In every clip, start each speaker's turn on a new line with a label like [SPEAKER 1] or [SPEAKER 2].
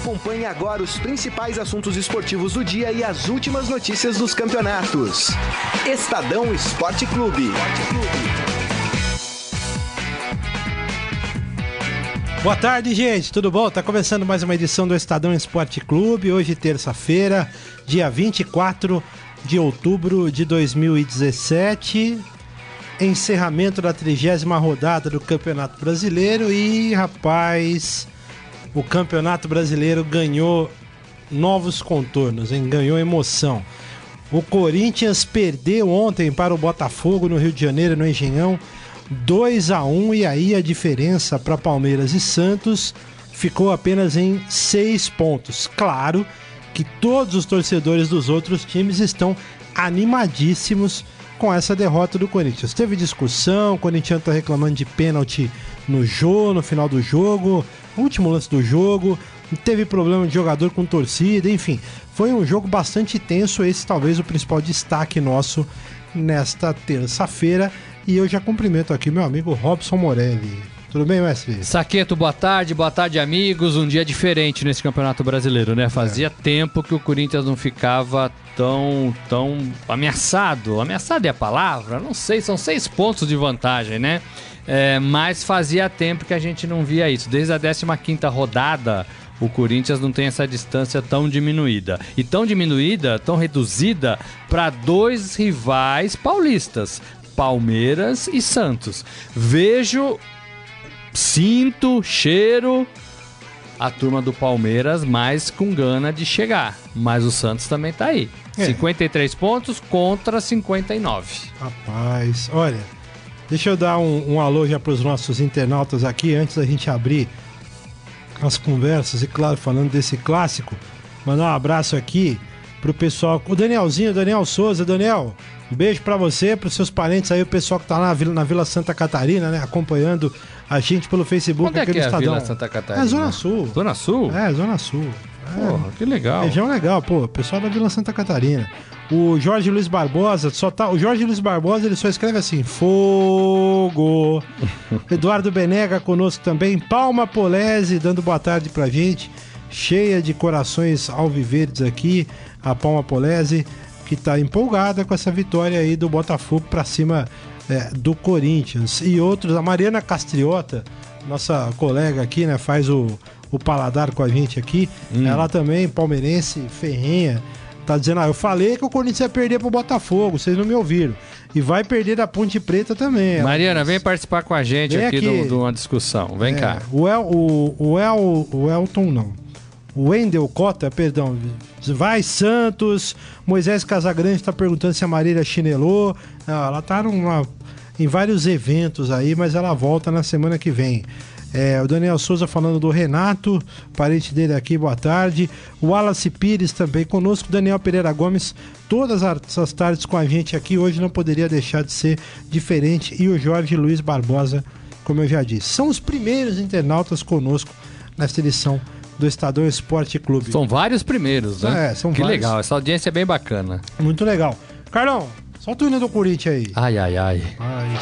[SPEAKER 1] Acompanhe agora os principais assuntos esportivos do dia e as últimas notícias dos campeonatos. Estadão Esporte Clube.
[SPEAKER 2] Boa tarde, gente. Tudo bom? Tá começando mais uma edição do Estadão Esporte Clube. Hoje, terça-feira, dia 24 de outubro de 2017. Encerramento da trigésima rodada do Campeonato Brasileiro e, rapaz, o Campeonato Brasileiro ganhou novos contornos, hein? ganhou emoção. O Corinthians perdeu ontem para o Botafogo no Rio de Janeiro, no Engenhão, 2 a 1 e aí a diferença para Palmeiras e Santos ficou apenas em 6 pontos. Claro que todos os torcedores dos outros times estão animadíssimos com essa derrota do Corinthians. Teve discussão, o Corinthians está reclamando de pênalti no jogo, no final do jogo último lance do jogo, teve problema de jogador com torcida, enfim, foi um jogo bastante tenso. Esse talvez o principal destaque nosso nesta terça-feira. E eu já cumprimento aqui meu amigo Robson Morelli. Tudo bem, mestre?
[SPEAKER 3] Saqueto, boa tarde, boa tarde, amigos. Um dia diferente nesse Campeonato Brasileiro, né? Fazia é. tempo que o Corinthians não ficava tão, tão ameaçado. Ameaçado é a palavra? Não sei, são seis pontos de vantagem, né? É, mas fazia tempo que a gente não via isso. Desde a 15 rodada, o Corinthians não tem essa distância tão diminuída. E tão diminuída, tão reduzida, para dois rivais paulistas, Palmeiras e Santos. Vejo, sinto, cheiro a turma do Palmeiras mais com gana de chegar. Mas o Santos também tá aí. É. 53 pontos contra 59.
[SPEAKER 2] Rapaz, olha. Deixa eu dar um, um alô já para os nossos internautas aqui, antes da gente abrir as conversas, e claro, falando desse clássico, mandar um abraço aqui pro pessoal, o Danielzinho, Daniel Souza, Daniel, um beijo para você, pros seus parentes aí, o pessoal que tá lá na Vila, na Vila Santa Catarina, né, acompanhando a gente pelo Facebook
[SPEAKER 3] Onde
[SPEAKER 2] aqui
[SPEAKER 3] é que
[SPEAKER 2] no
[SPEAKER 3] é
[SPEAKER 2] Estadão.
[SPEAKER 3] a Vila Santa Catarina?
[SPEAKER 2] É Zona Sul.
[SPEAKER 3] Zona Sul?
[SPEAKER 2] É, Zona Sul.
[SPEAKER 3] Porra, que legal.
[SPEAKER 2] Região legal, pô. Pessoal da Vila Santa Catarina. O Jorge Luiz Barbosa, só tá. O Jorge Luiz Barbosa, ele só escreve assim: Fogo. Eduardo Benega conosco também. Palma Polese dando boa tarde pra gente. Cheia de corações alviverdes aqui. A Palma Polese, que tá empolgada com essa vitória aí do Botafogo pra cima é, do Corinthians. E outros, a Mariana Castriota, nossa colega aqui, né, faz o o paladar com a gente aqui. Hum. Ela também, palmeirense, ferrenha. Tá dizendo, ah, eu falei que o Corinthians ia perder pro Botafogo, vocês não me ouviram. E vai perder da Ponte Preta também.
[SPEAKER 3] Mariana, vem participar com a gente aqui, aqui. de uma discussão. Vem é, cá.
[SPEAKER 2] O, El, o, o, El, o Elton não. O Wendel Cota, perdão. Vai Santos. Moisés Casagrande está perguntando se a Marília chinelou. Ah, ela tá numa, em vários eventos aí, mas ela volta na semana que vem. É, o Daniel Souza falando do Renato, parente dele aqui, boa tarde. O Wallace Pires também conosco. Daniel Pereira Gomes, todas essas tardes com a gente aqui. Hoje não poderia deixar de ser diferente. E o Jorge Luiz Barbosa, como eu já disse. São os primeiros internautas conosco nesta edição do Estadão Esporte Clube.
[SPEAKER 3] São vários primeiros, né?
[SPEAKER 2] É, são
[SPEAKER 3] que
[SPEAKER 2] vários.
[SPEAKER 3] legal, essa audiência é bem bacana.
[SPEAKER 2] Muito legal. Carlão, solta o hino do Corinthians aí.
[SPEAKER 3] Ai, ai, ai.
[SPEAKER 2] ai.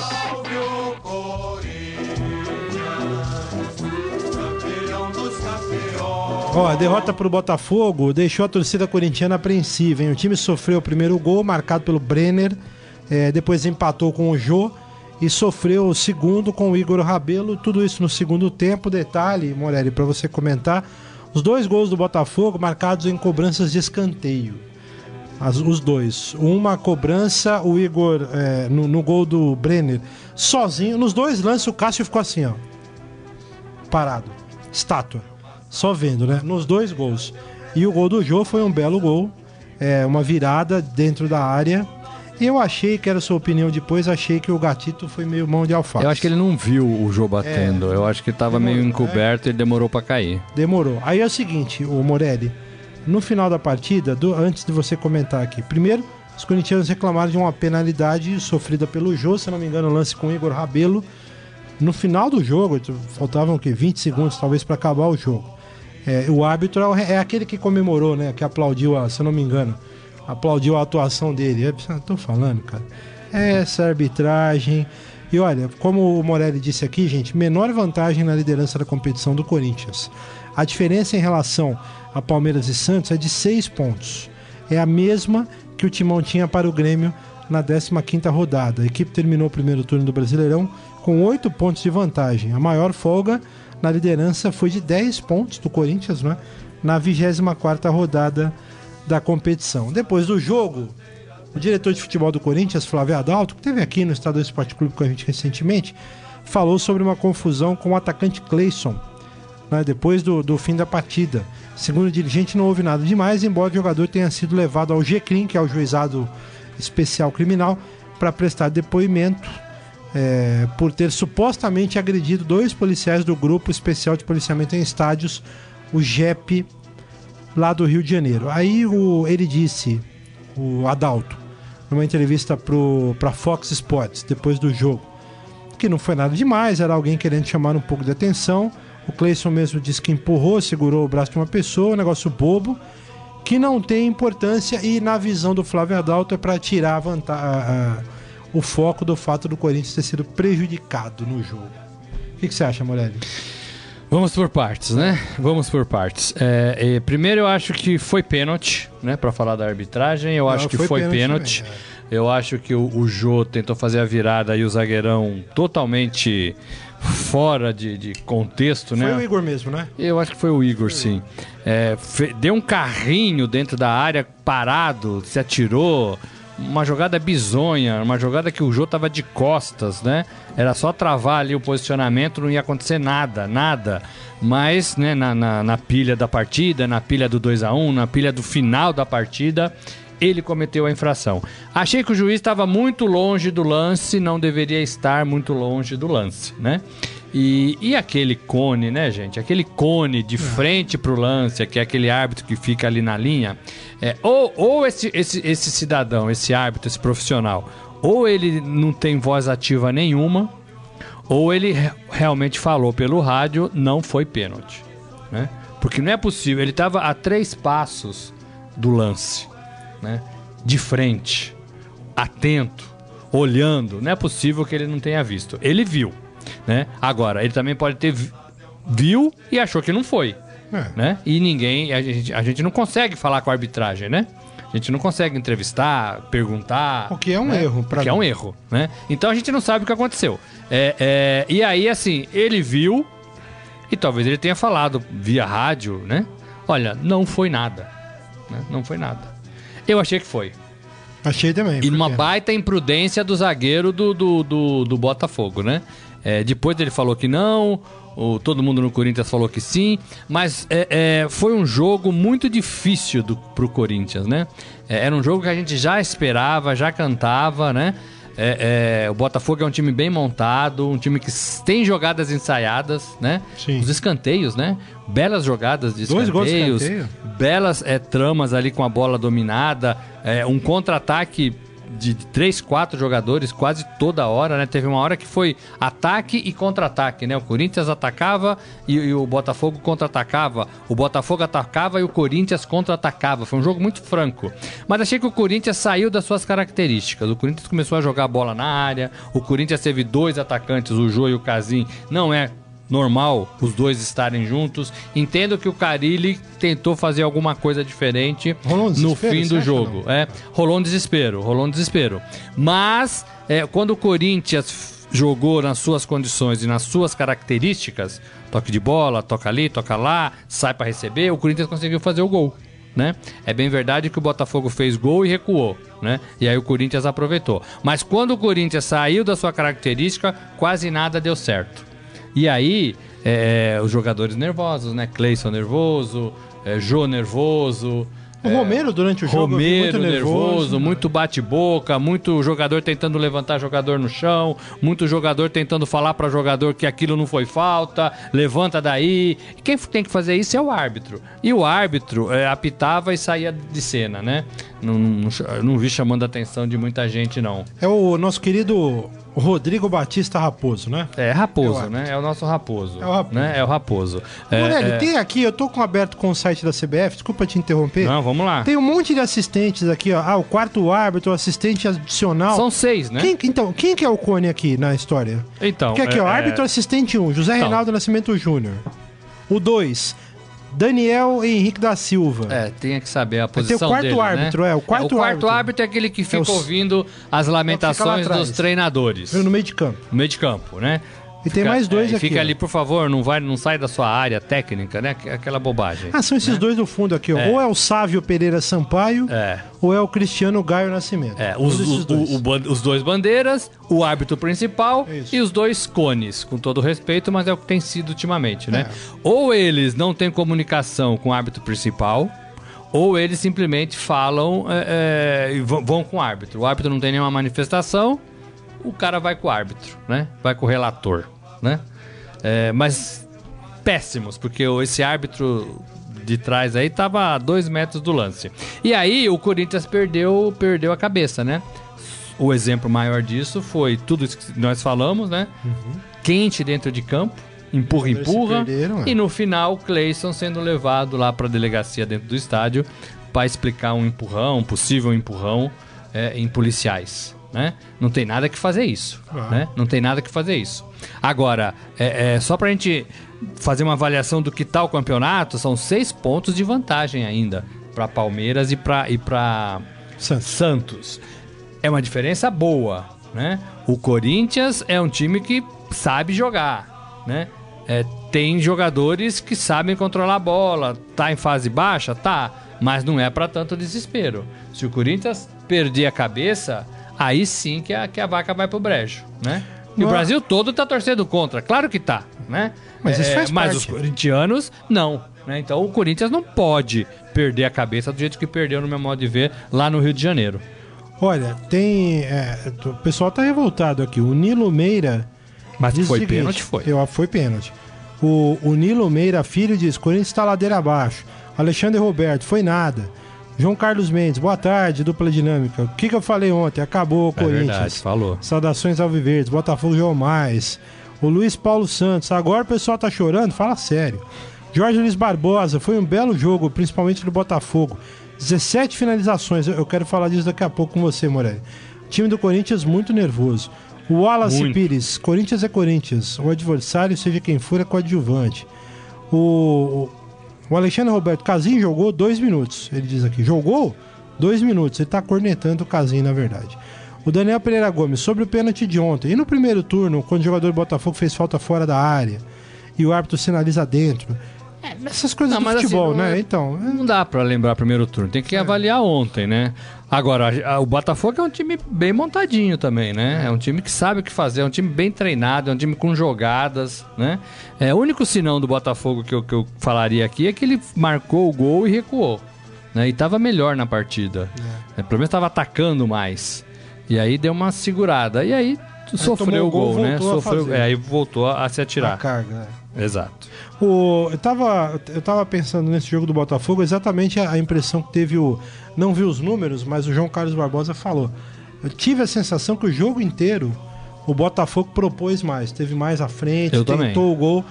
[SPEAKER 2] Ó, a derrota pro Botafogo deixou a torcida corintiana apreensiva, hein? O time sofreu o primeiro gol, marcado pelo Brenner, é, depois empatou com o Jô e sofreu o segundo com o Igor Rabelo. Tudo isso no segundo tempo. Detalhe, Morelli, para você comentar: os dois gols do Botafogo marcados em cobranças de escanteio. As, os dois. Uma cobrança, o Igor é, no, no, gol do Brenner, sozinho. Nos dois lances, o Cássio ficou assim, ó. Parado. Estátua só vendo, né? Nos dois gols. E o gol do Jô foi um belo gol, é, uma virada dentro da área. Eu achei, que era sua opinião depois, achei que o Gatito foi meio mão de alface.
[SPEAKER 3] Eu acho que ele não viu o Jô batendo. É, eu acho que estava meio encoberto e demorou para cair.
[SPEAKER 2] Demorou. Aí é o seguinte, o Morelli, no final da partida, do, antes de você comentar aqui, primeiro, os corintianos reclamaram de uma penalidade sofrida pelo Jô, se não me engano, lance com Igor Rabelo. No final do jogo, faltavam o quê? 20 segundos talvez para acabar o jogo. É, o árbitro é, é, aquele que comemorou, né? Que aplaudiu, a, se não me engano, aplaudiu a atuação dele. Eu tô falando, cara. Essa arbitragem. E olha, como o Morelli disse aqui, gente, menor vantagem na liderança da competição do Corinthians. A diferença em relação a Palmeiras e Santos é de seis pontos. É a mesma que o Timão tinha para o Grêmio na 15ª rodada. A equipe terminou o primeiro turno do Brasileirão com oito pontos de vantagem. A maior folga na liderança foi de 10 pontos do Corinthians, né? Na 24ª rodada da competição. Depois do jogo, o diretor de futebol do Corinthians, Flávio Adalto, que teve aqui no Estado Esporte Clube com a gente recentemente, falou sobre uma confusão com o atacante Cleison, né, depois do, do fim da partida. Segundo o dirigente, não houve nada demais, embora o jogador tenha sido levado ao GCRIM, que é o juizado especial criminal, para prestar depoimento é, por ter supostamente agredido dois policiais do Grupo Especial de Policiamento em Estádios, o GEP, lá do Rio de Janeiro. Aí o, ele disse, o Adalto, numa entrevista para Fox Sports, depois do jogo, que não foi nada demais, era alguém querendo chamar um pouco de atenção. O Cleison mesmo disse que empurrou, segurou o braço de uma pessoa, um negócio bobo, que não tem importância e, na visão do Flávio Adalto, é para tirar a vantagem, o foco do fato do Corinthians ter sido prejudicado no jogo. O que, que você acha, Morelli?
[SPEAKER 3] Vamos por partes, né? Vamos por partes. É, é, primeiro, eu acho que foi pênalti, né? Para falar da arbitragem, eu Não, acho que foi, foi pênalti. pênalti. É. Eu acho que o, o Jô tentou fazer a virada e o zagueirão totalmente fora de, de contexto,
[SPEAKER 2] foi
[SPEAKER 3] né?
[SPEAKER 2] Foi o Igor mesmo, né?
[SPEAKER 3] Eu acho que foi o Igor, sim. É, deu um carrinho dentro da área, parado, se atirou uma jogada bizonha, uma jogada que o Jô tava de costas, né? Era só travar ali o posicionamento, não ia acontecer nada, nada. Mas, né, na, na, na pilha da partida, na pilha do 2 a 1 na pilha do final da partida, ele cometeu a infração. Achei que o juiz estava muito longe do lance, não deveria estar muito longe do lance, né? E, e aquele cone, né, gente? Aquele cone de frente pro lance, que é aquele árbitro que fica ali na linha. É, ou ou esse, esse, esse cidadão, esse árbitro, esse profissional, ou ele não tem voz ativa nenhuma, ou ele realmente falou pelo rádio, não foi pênalti. Né? Porque não é possível, ele estava a três passos do lance, né? de frente, atento, olhando. Não é possível que ele não tenha visto. Ele viu. Né? Agora, ele também pode ter viu e achou que não foi. É. Né? E ninguém. A gente, a gente não consegue falar com a arbitragem, né? A gente não consegue entrevistar, perguntar.
[SPEAKER 2] O que é um
[SPEAKER 3] né?
[SPEAKER 2] erro,
[SPEAKER 3] para O que é um erro, né? Então a gente não sabe o que aconteceu. É, é, e aí, assim, ele viu, e talvez ele tenha falado via rádio, né? Olha, não foi nada. Né? Não foi nada. Eu achei que foi.
[SPEAKER 2] Achei também.
[SPEAKER 3] E numa baita imprudência do zagueiro do, do, do, do Botafogo, né? É, depois ele falou que não, o, todo mundo no Corinthians falou que sim, mas é, é, foi um jogo muito difícil do, pro Corinthians, né? É, era um jogo que a gente já esperava, já cantava, né? É, é, o Botafogo é um time bem montado, um time que tem jogadas ensaiadas, né? Sim. Os escanteios, né? Belas jogadas de escanteios, Dois escanteio. belas é, tramas ali com a bola dominada, é, um contra-ataque de três, quatro jogadores quase toda hora, né? Teve uma hora que foi ataque e contra-ataque, né? O Corinthians atacava e, e o Botafogo contra-atacava. O Botafogo atacava e o Corinthians contra-atacava. Foi um jogo muito franco. Mas achei que o Corinthians saiu das suas características. O Corinthians começou a jogar bola na área. O Corinthians teve dois atacantes, o Jô e o Casim. Não é normal os dois estarem juntos. Entendo que o Carilli tentou fazer alguma coisa diferente um no fim do jogo. É, rolou um desespero, rolou um desespero. Mas é, quando o Corinthians jogou nas suas condições e nas suas características, toque de bola, toca ali, toca lá, sai para receber, o Corinthians conseguiu fazer o gol. Né? É bem verdade que o Botafogo fez gol e recuou, né? E aí o Corinthians aproveitou. Mas quando o Corinthians saiu da sua característica, quase nada deu certo. E aí, é, os jogadores nervosos, né? Cleison nervoso, é, Jô nervoso.
[SPEAKER 2] O Romero durante o jogo
[SPEAKER 3] Romero muito nervoso, nervoso, muito bate-boca, muito jogador tentando levantar jogador no chão, muito jogador tentando falar para jogador que aquilo não foi falta, levanta daí. Quem tem que fazer isso é o árbitro. E o árbitro é, apitava e saía de cena, né? Não, não, não vi chamando a atenção de muita gente, não.
[SPEAKER 2] É o nosso querido Rodrigo Batista Raposo, né?
[SPEAKER 3] É, Raposo, é né? É o nosso Raposo. É o Raposo. Né? É o Raposo.
[SPEAKER 2] Morelli, é, tem aqui, eu tô com aberto com o site da CBF, desculpa te interromper.
[SPEAKER 3] Não, vamos lá.
[SPEAKER 2] Tem um monte de assistentes aqui, ó. Ah, o quarto árbitro, o assistente adicional.
[SPEAKER 3] São seis, né?
[SPEAKER 2] Quem, então, quem que é o Cone aqui na história?
[SPEAKER 3] Então.
[SPEAKER 2] Porque aqui, é, ó, árbitro assistente 1, um, José então. Reinaldo Nascimento Júnior. O 2, Daniel Henrique da Silva.
[SPEAKER 3] É, tem que saber a posição
[SPEAKER 2] o quarto
[SPEAKER 3] dele,
[SPEAKER 2] árbitro,
[SPEAKER 3] né?
[SPEAKER 2] é, o quarto
[SPEAKER 3] o quarto
[SPEAKER 2] árbitro.
[SPEAKER 3] árbitro. é aquele que fica
[SPEAKER 2] o-
[SPEAKER 3] ouvindo as lamentações
[SPEAKER 2] atrás.
[SPEAKER 3] dos treinadores.
[SPEAKER 2] No meio de campo.
[SPEAKER 3] No meio de campo, né?
[SPEAKER 2] E tem mais dois
[SPEAKER 3] é,
[SPEAKER 2] aqui,
[SPEAKER 3] Fica ali, por favor, não vai, não sai da sua área técnica, né? Aquela bobagem.
[SPEAKER 2] Ah, são esses dois do fundo aqui, ó.
[SPEAKER 3] É.
[SPEAKER 2] Ou é o Sávio Pereira Sampaio,
[SPEAKER 3] É.
[SPEAKER 2] ou é o Cristiano Gaio Nascimento.
[SPEAKER 3] É, os, o-
[SPEAKER 2] dois.
[SPEAKER 3] o- o os dois bandeiras, o árbitro principal
[SPEAKER 2] Isso.
[SPEAKER 3] e os dois cones, com todo respeito, mas é o que tem sido ultimamente, né?
[SPEAKER 2] É.
[SPEAKER 3] Ou eles não têm comunicação com o árbitro principal, ou eles simplesmente falam é, é, e vão com o árbitro. O árbitro não tem nenhuma manifestação, o cara vai com o árbitro, né? Vai com o relator, né? É, mas péssimos, porque esse árbitro de trás aí tava a dois metros do lance. E aí o Corinthians perdeu, perdeu a cabeça, né? O exemplo maior disso foi tudo isso que nós falamos, né? Quente dentro de campo, empurra, empurra.
[SPEAKER 2] perderam, é.
[SPEAKER 3] E no final, o Cleison sendo levado lá pra delegacia dentro do estádio para explicar um empurrão, um possível empurrão é, em policiais. Né? Não tem nada que fazer isso.
[SPEAKER 2] Ah.
[SPEAKER 3] Né? Não tem nada que fazer isso. Agora, é, é, só pra gente fazer uma avaliação do que tá o campeonato, são seis pontos de vantagem ainda para Palmeiras e para e pra
[SPEAKER 2] Santos.
[SPEAKER 3] Santos. É uma diferença boa, né? O Corinthians é um time que sabe jogar, né? É, tem jogadores que sabem controlar a bola, tá em fase baixa, tá, mas não é pra tanto desespero. Se o Corinthians perder a cabeça, aí sim que a, que a vaca vai pro brejo, né? E o. Brasil todo tá torcendo contra, claro que tá, né?
[SPEAKER 2] Mas isso faz
[SPEAKER 3] mas
[SPEAKER 2] parte.
[SPEAKER 3] os corintianos, não. Né? Então o Corinthians não pode perder a cabeça do jeito que perdeu, no meu modo de ver, lá no Rio de Janeiro.
[SPEAKER 2] Olha, tem. é, o pessoal tá revoltado aqui. O Nilo Meira.
[SPEAKER 3] Mas
[SPEAKER 2] diz o
[SPEAKER 3] foi
[SPEAKER 2] seguinte,
[SPEAKER 3] pênalti, foi.
[SPEAKER 2] Eu, foi pênalti. O, o Nilo Meira, filho, diz: Corinthians está ladeira abaixo. Alexandre Roberto, foi nada. João Carlos Mendes, boa tarde, dupla dinâmica. O que, que eu falei ontem? Acabou o
[SPEAKER 3] É
[SPEAKER 2] Corinthians.
[SPEAKER 3] verdade, falou.
[SPEAKER 2] Saudações Alviverdes, Botafogo jogou mais. O Luiz Paulo Santos, agora o pessoal tá chorando? Fala sério. Jorge Luiz Barbosa, foi um belo jogo, principalmente do Botafogo. 17 finalizações, eu eu quero falar disso daqui a pouco com você, Morelli. Time do Corinthians muito nervoso. O Wallace
[SPEAKER 3] Muito.
[SPEAKER 2] Pires, Corinthians é Corinthians. O adversário, seja quem for, é coadjuvante. O, o Alexandre Roberto Casim jogou dois minutos. Ele diz aqui, jogou dois minutos. Ele tá cornetando o Casim, na verdade. O Daniel Pereira Gomes, sobre o pênalti de ontem. E no primeiro turno, quando o jogador do Botafogo fez falta fora da área e o árbitro sinaliza dentro. É, essas coisas
[SPEAKER 3] Não,
[SPEAKER 2] do
[SPEAKER 3] mas assim,
[SPEAKER 2] futebol,
[SPEAKER 3] não
[SPEAKER 2] né?
[SPEAKER 3] é-
[SPEAKER 2] Então, é-
[SPEAKER 3] Não dá pra lembrar primeiro turno, tem que avaliar ontem, né? Agora, a- a- o Botafogo é um time bem montadinho também, né? É um time que sabe o que fazer, é um time bem treinado, é um time com jogadas, né? É, o único sinão do Botafogo que eu, que eu falaria aqui é que ele marcou o gol e recuou, né? E tava melhor na partida. É, pelo menos tava atacando mais. E aí deu uma segurada. E aí sofreu o
[SPEAKER 2] gol,
[SPEAKER 3] gol, né?
[SPEAKER 2] a
[SPEAKER 3] Sofreu, é, aí voltou a, a se
[SPEAKER 2] a
[SPEAKER 3] atirar.
[SPEAKER 2] carga. é.
[SPEAKER 3] Exato.
[SPEAKER 2] O, eu, tava, eu tava pensando nesse jogo do Botafogo, exatamente a, a impressão que teve o. Não vi os números, mas o João Carlos Barbosa falou. Eu tive a sensação que o jogo inteiro o Botafogo propôs mais, teve mais à frente,
[SPEAKER 3] Eu
[SPEAKER 2] tentou
[SPEAKER 3] também.
[SPEAKER 2] o gol.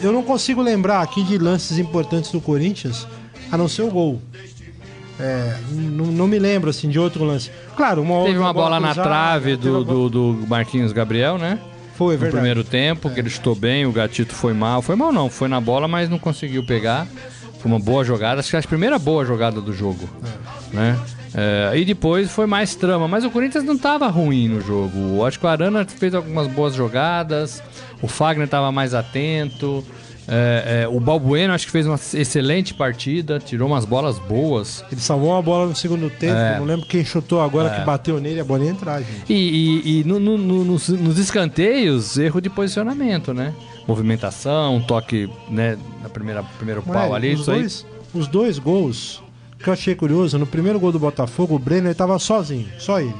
[SPEAKER 2] Eu não consigo lembrar aqui de lances importantes do Corinthians, a não ser o gol. É, não, não me lembro assim de outro lance. Claro, uma
[SPEAKER 3] Teve
[SPEAKER 2] outra
[SPEAKER 3] uma bola na
[SPEAKER 2] cruzada,
[SPEAKER 3] trave
[SPEAKER 2] teve
[SPEAKER 3] do,
[SPEAKER 2] a bola-
[SPEAKER 3] do, do Marquinhos Gabriel, né?
[SPEAKER 2] Foi, é
[SPEAKER 3] no
[SPEAKER 2] verdade.
[SPEAKER 3] primeiro tempo, que ele chutou bem, o Gatito foi mal. Foi mal não, foi na bola, mas não conseguiu pegar. Foi uma boa jogada, acho que é a primeira boa jogada do jogo. Né? É, e depois foi mais trama, mas o Corinthians não estava ruim no jogo. Acho que o Arana fez algumas boas jogadas, o Fagner estava mais atento. É, é, o Balbueno acho que fez uma excelente partida, tirou umas bolas boas.
[SPEAKER 2] Ele salvou uma bola no segundo tempo,
[SPEAKER 3] É.
[SPEAKER 2] não lembro quem chutou agora que bateu nele, a bola ia entrar, gente.
[SPEAKER 3] E, e- e no- no- no- nos, nos escanteios, erro de posicionamento, né? Movimentação, um toque né, na primeira primeiro pau
[SPEAKER 2] Moleque,
[SPEAKER 3] ali,
[SPEAKER 2] os,
[SPEAKER 3] isso aí.
[SPEAKER 2] dois, os dois gols que eu achei curioso, no primeiro gol do Botafogo, o Brenner estava sozinho, só ele.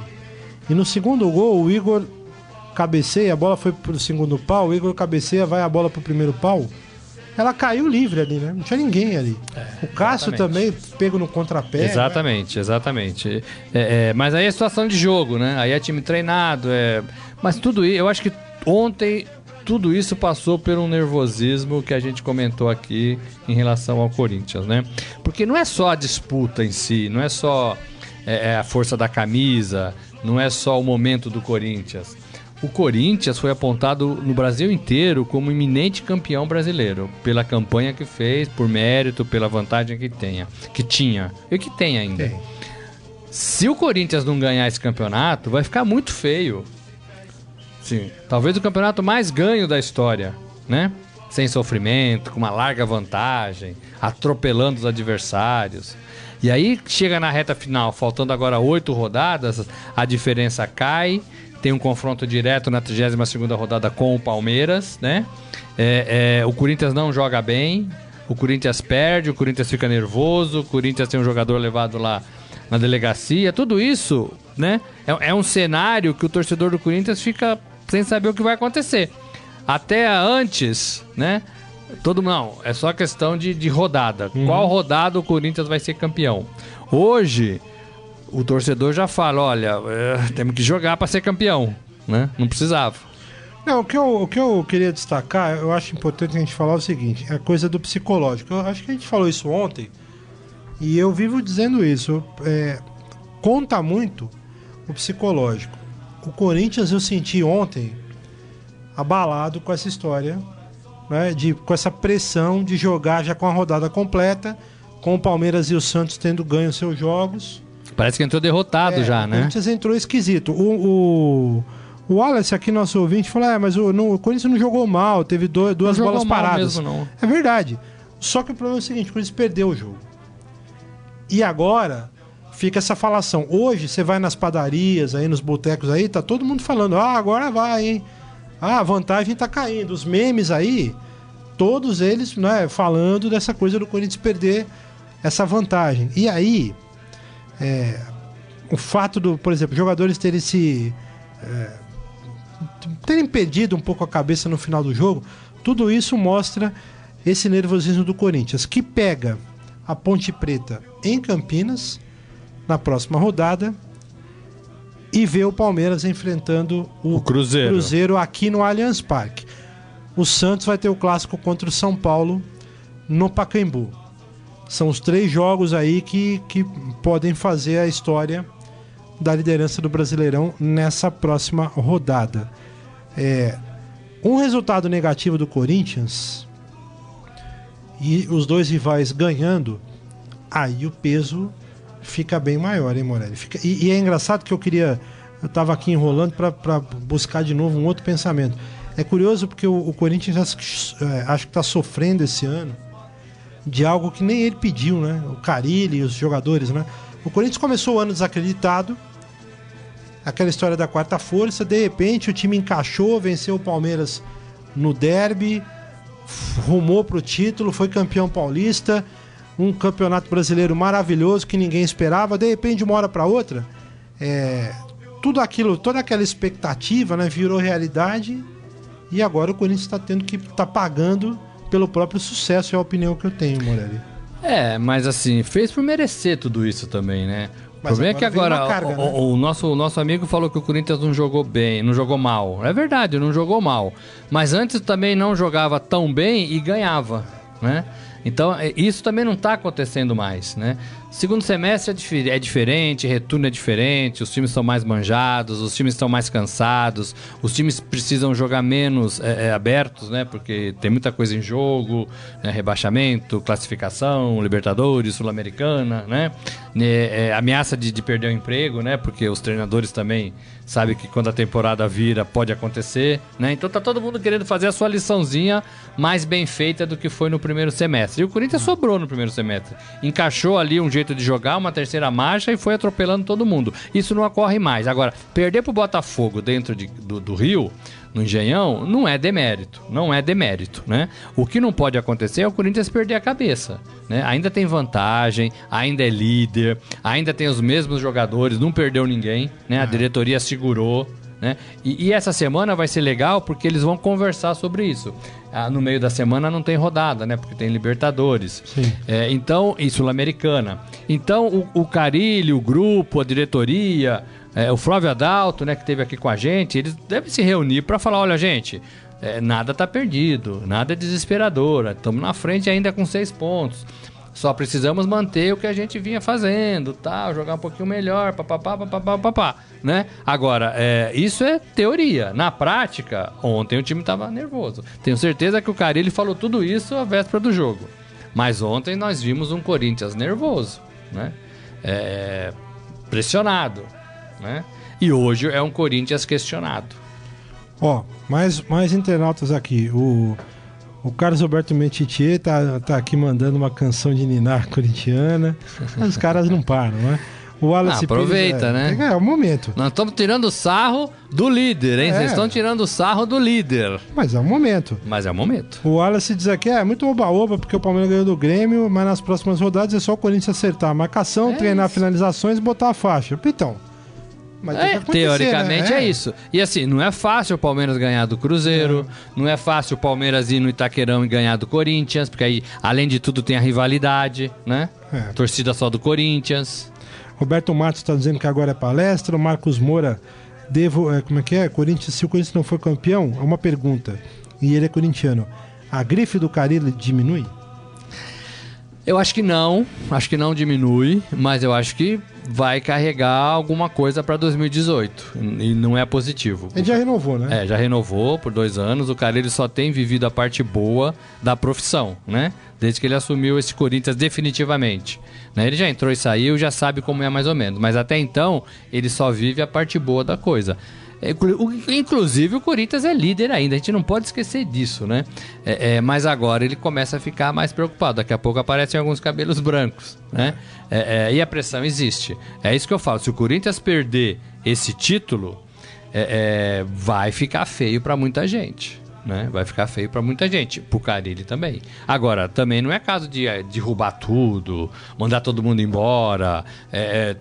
[SPEAKER 2] E no segundo gol, o Igor cabeceia, a bola foi pro segundo pau, o Igor cabeceia, vai a bola pro primeiro pau. Ela caiu livre ali, né? Não tinha ninguém ali. o Cássio
[SPEAKER 3] exatamente.
[SPEAKER 2] também pego no contrapé. né?
[SPEAKER 3] Exatamente, exatamente. É, é, mas aí é situação de jogo, né? Aí é time treinado, é... Mas tudo isso, eu acho que ontem tudo isso passou por um nervosismo que a gente comentou aqui em relação ao Corinthians, né? Porque não é só a disputa em si, não é só é, é, a força da camisa, não é só o momento do Corinthians. O Corinthians foi apontado no Brasil inteiro como iminente campeão brasileiro, pela campanha que fez, por mérito, pela vantagem que tenha, que tinha e que tem ainda. Tem. Se o Corinthians não ganhar esse campeonato, vai ficar muito feio. Sim. Talvez o campeonato mais ganho da história, né? Sem sofrimento, com uma larga vantagem, atropelando os adversários. E aí chega na reta final, faltando agora oito rodadas, a diferença cai tem um confronto direto na 32ª rodada com o Palmeiras, né? É, é, o Corinthians não joga bem, o Corinthians perde, o Corinthians fica nervoso, o Corinthians tem um jogador levado lá na delegacia, tudo isso, né? É, é um cenário que o torcedor do Corinthians fica sem saber o que vai acontecer. Até antes, né? Todo não, é só questão de, de rodada. Uhum. Qual rodada o Corinthians vai ser campeão? Hoje, o torcedor já fala, olha, é, temos que jogar para ser campeão, né? Não precisava.
[SPEAKER 2] Não, o que, eu, o que eu queria destacar, eu acho importante a gente falar o seguinte, é coisa do psicológico. Eu acho que a gente falou isso ontem e eu vivo dizendo isso. É, conta muito o psicológico. O Corinthians eu senti ontem abalado com essa história, né, de, com essa pressão de jogar já com a rodada completa, com o Palmeiras e o Santos tendo ganho seus jogos
[SPEAKER 3] Parece que entrou derrotado é, já, né? O
[SPEAKER 2] Corinthians entrou esquisito. O, o, o Wallace, aqui, nosso ouvinte, falou: é, mas o, no, o Corinthians não jogou mal, teve do, duas não bolas paradas. Mesmo, não. É verdade. Só que o problema é o seguinte: o Corinthians perdeu o jogo. E agora fica essa falação. Hoje você vai nas padarias, aí nos botecos aí, tá todo mundo falando: ah, agora vai, hein? Ah, a vantagem tá caindo. Os memes aí, todos eles, né, falando dessa coisa do Corinthians perder essa vantagem. E aí, é, o fato do, por exemplo, jogadores terem se. É, terem perdido um pouco a cabeça no final do jogo, tudo isso mostra esse nervosismo do Corinthians, que pega a Ponte Preta em Campinas na próxima rodada e vê o Palmeiras enfrentando o, o Cruzeiro. Cruzeiro aqui no Allianz Parque. O Santos vai ter o clássico contra o São Paulo no Pacaembu. São os três jogos aí que, que podem fazer a história da liderança do Brasileirão nessa próxima rodada. É, um resultado negativo do Corinthians e os dois rivais ganhando, aí o peso fica bem maior, hein, Morelli? Fica, e, e, é engraçado que eu queria. Eu estava aqui enrolando para buscar de novo um outro pensamento. É curioso porque o, o Corinthians é, acho que está sofrendo esse ano de algo que nem ele pediu, né? O Carilli e os jogadores, né? O Corinthians começou o ano desacreditado, aquela história da quarta força, de repente o time encaixou, venceu o Palmeiras no derby, rumou para o título, foi campeão paulista, um campeonato brasileiro maravilhoso que ninguém esperava, de repente de uma hora para outra, é, tudo aquilo, toda aquela expectativa, né, virou realidade e agora o Corinthians está tendo que estar tá pagando pelo próprio sucesso, é a opinião que eu tenho, Morelli.
[SPEAKER 3] É, mas assim, fez por merecer tudo isso também, né? O problema é que agora carga, o, né? o, nosso, o nosso amigo falou que o Corinthians não jogou bem, não jogou mal. É verdade, não jogou mal. Mas antes também não jogava tão bem e ganhava, né? Então, é, isso também não está acontecendo mais, né? Segundo semestre é, é, diferente, retorno é diferente, os times são mais manjados, os times estão mais cansados, os times precisam jogar menos é, é, abertos, né? Porque tem muita coisa em jogo, né? rebaixamento, classificação, Libertadores, Sul-Americana, né? É, ameaça de, de, perder o emprego, né? Porque os treinadores também sabem que quando a temporada vira pode acontecer, né? Então tá todo mundo querendo fazer a sua liçãozinha mais bem feita do que foi no primeiro semestre. E o Corinthians sobrou no primeiro semestre. Encaixou ali um jeito jeito de jogar, uma terceira marcha e foi atropelando todo mundo. Isso não ocorre mais. Agora, perder pro Botafogo dentro de, do, do Rio, no Engenhão, não é demérito. Não é demérito, né? O que não pode acontecer é o Corinthians perder a cabeça. Né? Ainda tem vantagem, ainda é líder, ainda tem os mesmos jogadores, não perdeu ninguém, né? A diretoria segurou. Né? E, e, essa semana vai ser legal porque eles vão conversar sobre isso. Ah, no meio da semana não tem rodada, né? Porque tem Libertadores. É, então, e Sul-Americana. Então, o, o Carilho, o grupo, a diretoria, é, o Flávio Adalto, né, que esteve aqui com a gente, eles devem se reunir para falar: olha, gente, é, nada está perdido, nada é desesperador, estamos na frente ainda com seis pontos. Só precisamos manter o que a gente vinha fazendo, tal, jogar um pouquinho melhor, papapá, papapá, papapá, né? Agora, é, isso é teoria. Na prática, ontem o time estava nervoso. Tenho certeza que o Carilli falou tudo isso à véspera do jogo. Mas ontem nós vimos um Corinthians nervoso, né? É, pressionado, né? E hoje é um Corinthians questionado.
[SPEAKER 2] Ó, mais, mais internautas aqui. O, o Carlos Alberto Metitier tá, tá aqui mandando uma canção de Ninar corintiana. Os caras não param, né?
[SPEAKER 3] O Wallace ah, aproveita,
[SPEAKER 2] Pires,
[SPEAKER 3] é,
[SPEAKER 2] né? É, é, o momento.
[SPEAKER 3] Nós estamos tirando sarro do líder, hein? É. Vocês estão tirando sarro do líder.
[SPEAKER 2] Mas é o momento.
[SPEAKER 3] Mas é o momento.
[SPEAKER 2] O Wallace diz aqui, é muito oba-oba, porque o Palmeiras ganhou do Grêmio, mas nas próximas rodadas é só o Corinthians acertar a marcação, é treinar isso. finalizações e botar a faixa. Então,
[SPEAKER 3] é, teoricamente né? é. isso. E assim, não é fácil o Palmeiras ganhar do Cruzeiro, é. não é fácil o Palmeiras ir no Itaquerão e ganhar do Corinthians, porque aí, além de tudo, tem a rivalidade, né? É. Torcida só do Corinthians.
[SPEAKER 2] Roberto Matos está dizendo que agora é palestra. O Marcos Moura, devo. É, como é que é? Corinthians, se o Corinthians não for campeão, é uma pergunta. E ele é corintiano. A grife do Carilli diminui?
[SPEAKER 3] Eu acho que não, acho que não diminui, mas eu acho que vai carregar alguma coisa para 2018 e não é positivo.
[SPEAKER 2] Ele já renovou, né?
[SPEAKER 3] É, já renovou por dois anos. O cara ele só tem vivido a parte boa da profissão, né? Desde que ele assumiu esse Corinthians definitivamente. Né? Ele já entrou e saiu, já sabe como é mais ou menos. Mas até então ele só vive a parte boa da coisa. Inclusive o Corinthians é líder ainda, a gente não pode esquecer disso, né? É, é, mas agora ele começa a ficar mais preocupado. Daqui a pouco aparecem alguns cabelos brancos, né? É, é e a pressão existe. É isso que eu falo. Se o Corinthians perder esse título, é, é, vai ficar feio para muita gente. Né? Vai ficar feio para muita gente, pro Carilli também. Agora, também não é caso de derrubar tudo, mandar todo mundo embora,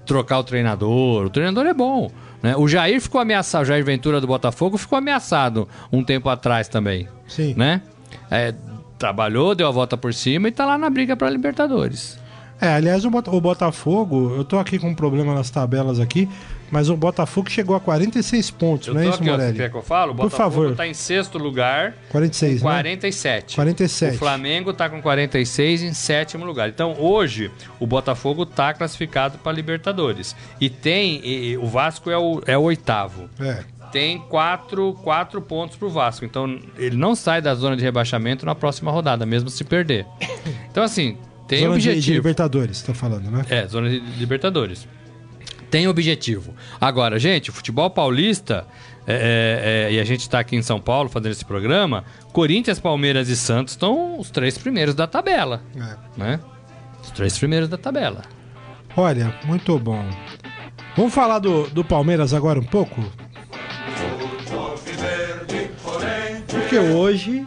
[SPEAKER 3] trocar o treinador. O treinador é bom. Né? O Jair ficou ameaçado, o Jair Ventura do Botafogo ficou ameaçado um tempo atrás também.
[SPEAKER 2] Sim.
[SPEAKER 3] Né? É, trabalhou, deu a volta por cima e tá lá na briga para Libertadores.
[SPEAKER 2] É, aliás, o Botafogo, eu tô aqui com um problema nas tabelas aqui, mas o Botafogo chegou a 46 pontos, eu não é isso, aqui, Morelli?
[SPEAKER 3] Ó, que eu falo? O Por favor. tá em sexto lugar.
[SPEAKER 2] 46,
[SPEAKER 3] com 47.
[SPEAKER 2] Né? 47.
[SPEAKER 3] O Flamengo tá com 46 em sétimo lugar. Então, hoje, o Botafogo tá classificado para Libertadores. E tem, e, o Vasco é o, é o oitavo.
[SPEAKER 2] É
[SPEAKER 3] tem quatro, quatro pontos pro Vasco. Então, ele não sai da zona de rebaixamento na próxima rodada, mesmo se perder. Então, assim, tem
[SPEAKER 2] zona
[SPEAKER 3] objetivo.
[SPEAKER 2] De, Libertadores, tá falando, né?
[SPEAKER 3] É, zona de Libertadores. Tem objetivo. Agora, gente, o futebol paulista, é, é, é, e a gente está aqui em São Paulo fazendo esse programa, Corinthians, Palmeiras e Santos estão os três primeiros da tabela. É. Né? Os três primeiros da tabela.
[SPEAKER 2] Olha, muito bom. Vamos falar do, do Palmeiras agora um pouco? Porque hoje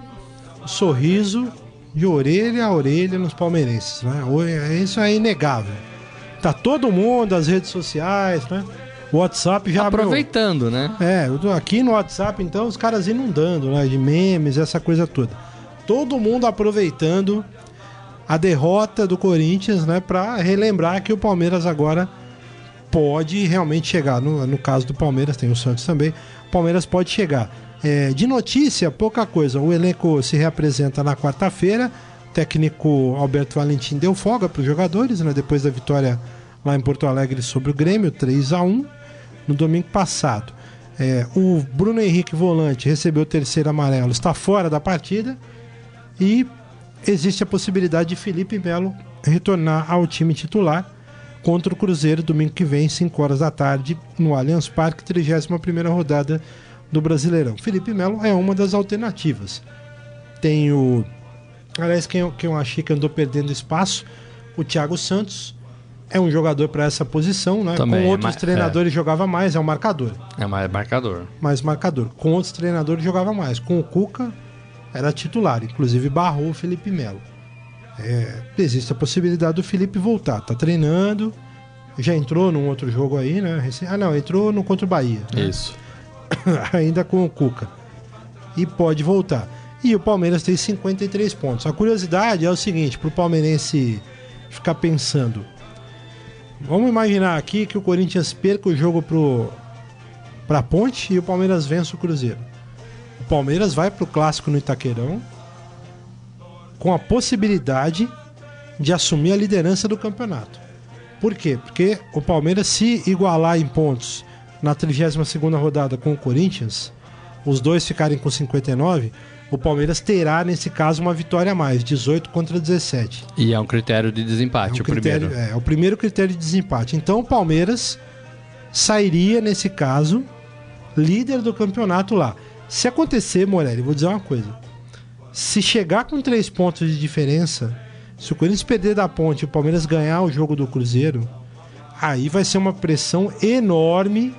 [SPEAKER 2] sorriso de orelha a orelha nos palmeirenses, né? Isso é inegável. Tá todo mundo, as redes sociais, né? O WhatsApp já
[SPEAKER 3] aproveitando,
[SPEAKER 2] abriu.
[SPEAKER 3] né?
[SPEAKER 2] É, aqui no WhatsApp então os caras inundando, né, de memes, essa coisa toda. Todo mundo aproveitando a derrota do Corinthians, né, para relembrar que o Palmeiras agora pode realmente chegar. No, no caso do Palmeiras, tem o Santos também. O Palmeiras pode chegar. É, de notícia, pouca coisa. O elenco se reapresenta na quarta-feira. Técnico Alberto Valentim deu folga para os jogadores, né, depois da vitória lá em Porto Alegre sobre o Grêmio, 3 a 1 no domingo passado. É, o Bruno Henrique Volante recebeu o terceiro amarelo, está fora da partida e existe a possibilidade de Felipe Melo retornar ao time titular contra o Cruzeiro domingo que vem, 5 horas da tarde, no Allianz Parque, 31 rodada do Brasileirão. Felipe Melo é uma das alternativas. Tem o. Aliás, quem eu, quem eu achei que andou perdendo espaço, o Thiago Santos. É um jogador para essa posição, né?
[SPEAKER 3] Também,
[SPEAKER 2] Com outros é, treinadores é. jogava mais, é um marcador.
[SPEAKER 3] É mais marcador.
[SPEAKER 2] Mais marcador. Com outros treinadores jogava mais. Com o Cuca era titular, inclusive barrou o Felipe Melo. É, existe a possibilidade do Felipe voltar. Tá treinando, já entrou num outro jogo aí, né? Ah, não, entrou no contra o Bahia.
[SPEAKER 3] Né? Isso.
[SPEAKER 2] ainda com o Cuca. E pode voltar. E o Palmeiras tem 53 pontos. A curiosidade é o seguinte, para o palmeirense ficar pensando. Vamos imaginar aqui que o Corinthians perca o jogo para a Ponte e o Palmeiras vence o Cruzeiro. O Palmeiras vai para o clássico no Itaquerão com a possibilidade de assumir a liderança do campeonato. Por quê? Porque o Palmeiras, se igualar em pontos na 32 rodada com o Corinthians, os dois ficarem com 59, o Palmeiras terá, nesse caso, uma vitória a mais, 18 contra 17.
[SPEAKER 3] E é um critério de desempate,
[SPEAKER 2] é um
[SPEAKER 3] o
[SPEAKER 2] critério,
[SPEAKER 3] primeiro.
[SPEAKER 2] É, é o primeiro critério de desempate. Então o Palmeiras sairia, nesse caso, líder do campeonato lá. Se acontecer, Morelli, vou dizer uma coisa. Se chegar com três pontos de diferença, se o Corinthians perder da ponte e o Palmeiras ganhar o jogo do Cruzeiro, aí vai ser uma pressão enorme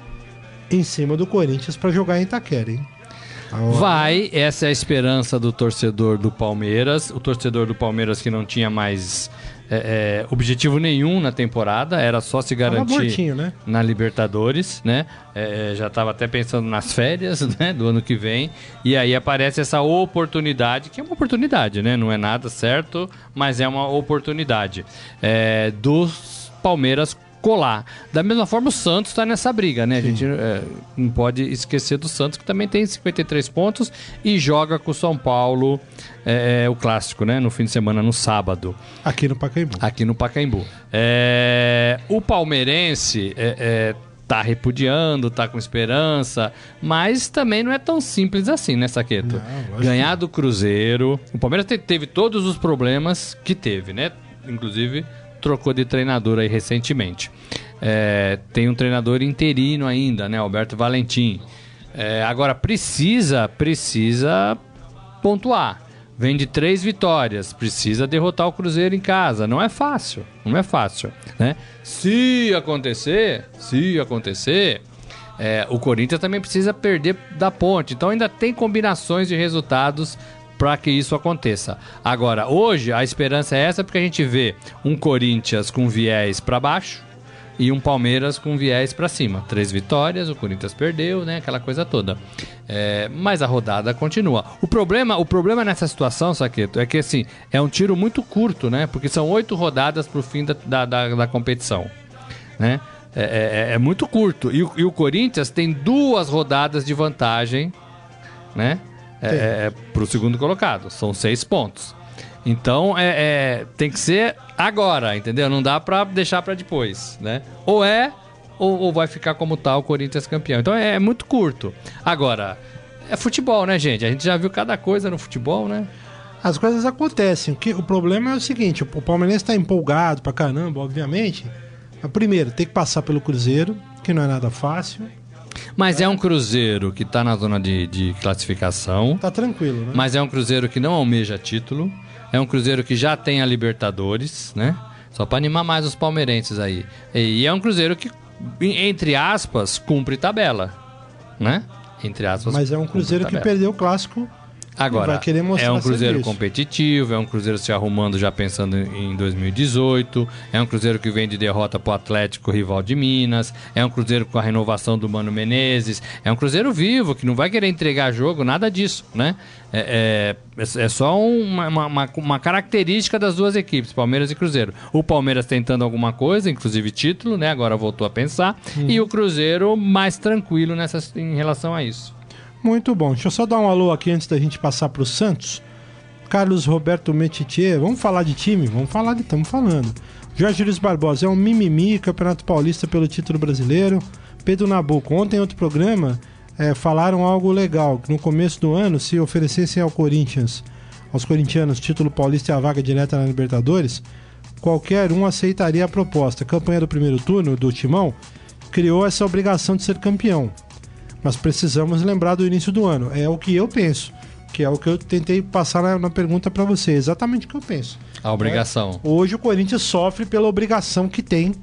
[SPEAKER 2] em cima do Corinthians para jogar em Itaquera, hein?
[SPEAKER 3] Vai, essa é a esperança do torcedor do Palmeiras. O torcedor do Palmeiras que não tinha mais é, é, objetivo nenhum na temporada, era só se garantir
[SPEAKER 2] né?
[SPEAKER 3] na Libertadores, né? É, já estava até pensando nas férias né, do ano que vem. E aí aparece essa oportunidade, que é uma oportunidade, né? Não é nada certo, mas é uma oportunidade é, dos Palmeiras colar. Da mesma forma, o Santos está nessa briga, né? A gente é, não pode esquecer do Santos, que também tem 53 pontos e joga com o São Paulo, é, o clássico, né? No fim de semana, no sábado.
[SPEAKER 2] Aqui no Pacaembu.
[SPEAKER 3] Aqui no Pacaembu. É, o palmeirense é, é, tá repudiando, tá com esperança, mas também não é tão simples assim, né, Saqueto?
[SPEAKER 2] Não,
[SPEAKER 3] Ganhar do Cruzeiro. O Palmeiras te- teve todos os problemas que teve, né? Inclusive, trocou de treinador aí recentemente. É, tem um treinador interino ainda, né? Alberto Valentim. É, agora, precisa, precisa pontuar. Vem de três vitórias, precisa derrotar o Cruzeiro em casa. Não é fácil, não é fácil, né? Se acontecer, se acontecer, é, o Corinthians também precisa perder da ponte. Então ainda tem combinações de resultados para que isso aconteça. Agora, hoje a esperança é essa porque a gente vê um Corinthians com viés para baixo e um Palmeiras com viés para cima. Três vitórias, o Corinthians perdeu, né? Aquela coisa toda. É, mas a rodada continua. O problema, o problema nessa situação, Saqueto, é que assim, é um tiro muito curto, né? Porque são oito rodadas pro fim da, da, da, da competição. Né? É, é- é muito curto. E, o- e o Corinthians tem duas rodadas de vantagem, né? É, é, é, pro segundo colocado. São seis pontos. Então, é, é, tem que ser agora, entendeu? Não dá pra deixar pra depois, né? Ou é, ou, ou vai ficar como tá o Corinthians campeão. Então, é, é muito curto. Agora, é futebol, né, gente? A gente já viu cada coisa no futebol, né?
[SPEAKER 2] As coisas acontecem. O, que, o problema é o seguinte: o Palmeirense está empolgado pra caramba, obviamente. Mas, primeiro, tem que passar pelo Cruzeiro, que não é nada fácil.
[SPEAKER 3] Mas é um Cruzeiro que tá na zona de, de classificação.
[SPEAKER 2] Tá tranquilo, né?
[SPEAKER 3] Mas é um Cruzeiro que não almeja título. É um Cruzeiro que já tem a Libertadores, né? Só pra animar mais os palmeirenses aí. E é um Cruzeiro que, entre aspas, cumpre tabela, né? Entre aspas.
[SPEAKER 2] Mas é um Cruzeiro que perdeu o clássico.
[SPEAKER 3] Agora, é um Cruzeiro competitivo, é um Cruzeiro se arrumando já pensando em 2018, é um Cruzeiro que vem de derrota pro Atlético, rival de Minas, é um Cruzeiro com a renovação do Mano Menezes, é um Cruzeiro vivo, que não vai querer entregar jogo, nada disso, né? É, é, é só uma, uma- uma- característica das duas equipes, Palmeiras e Cruzeiro. O Palmeiras tentando alguma coisa, inclusive título, né? Agora voltou a pensar,
[SPEAKER 2] Uhum.
[SPEAKER 3] e o Cruzeiro mais tranquilo nessa, em relação a isso.
[SPEAKER 2] Muito bom. Deixa eu só dar um alô aqui antes da gente passar pro Santos. Carlos Roberto Metitier, vamos falar de time? Vamos falar de. Estamos falando. Jorge Luiz Barbosa, é um mimimi, Campeonato Paulista pelo título brasileiro. Pedro Nabuco, ontem em outro programa eh, falaram algo legal, no começo do ano, se oferecessem ao Corinthians, aos corintianos, título paulista e a vaga direta na Libertadores, qualquer um aceitaria a proposta. A campanha do primeiro turno, do Timão, criou essa obrigação de ser campeão. Mas precisamos lembrar do início do ano. É o que eu penso. Que é o que eu tentei passar na, na pergunta para você. Exatamente o que eu penso.
[SPEAKER 3] A obrigação.
[SPEAKER 2] Hoje o Corinthians sofre pela obrigação que tem.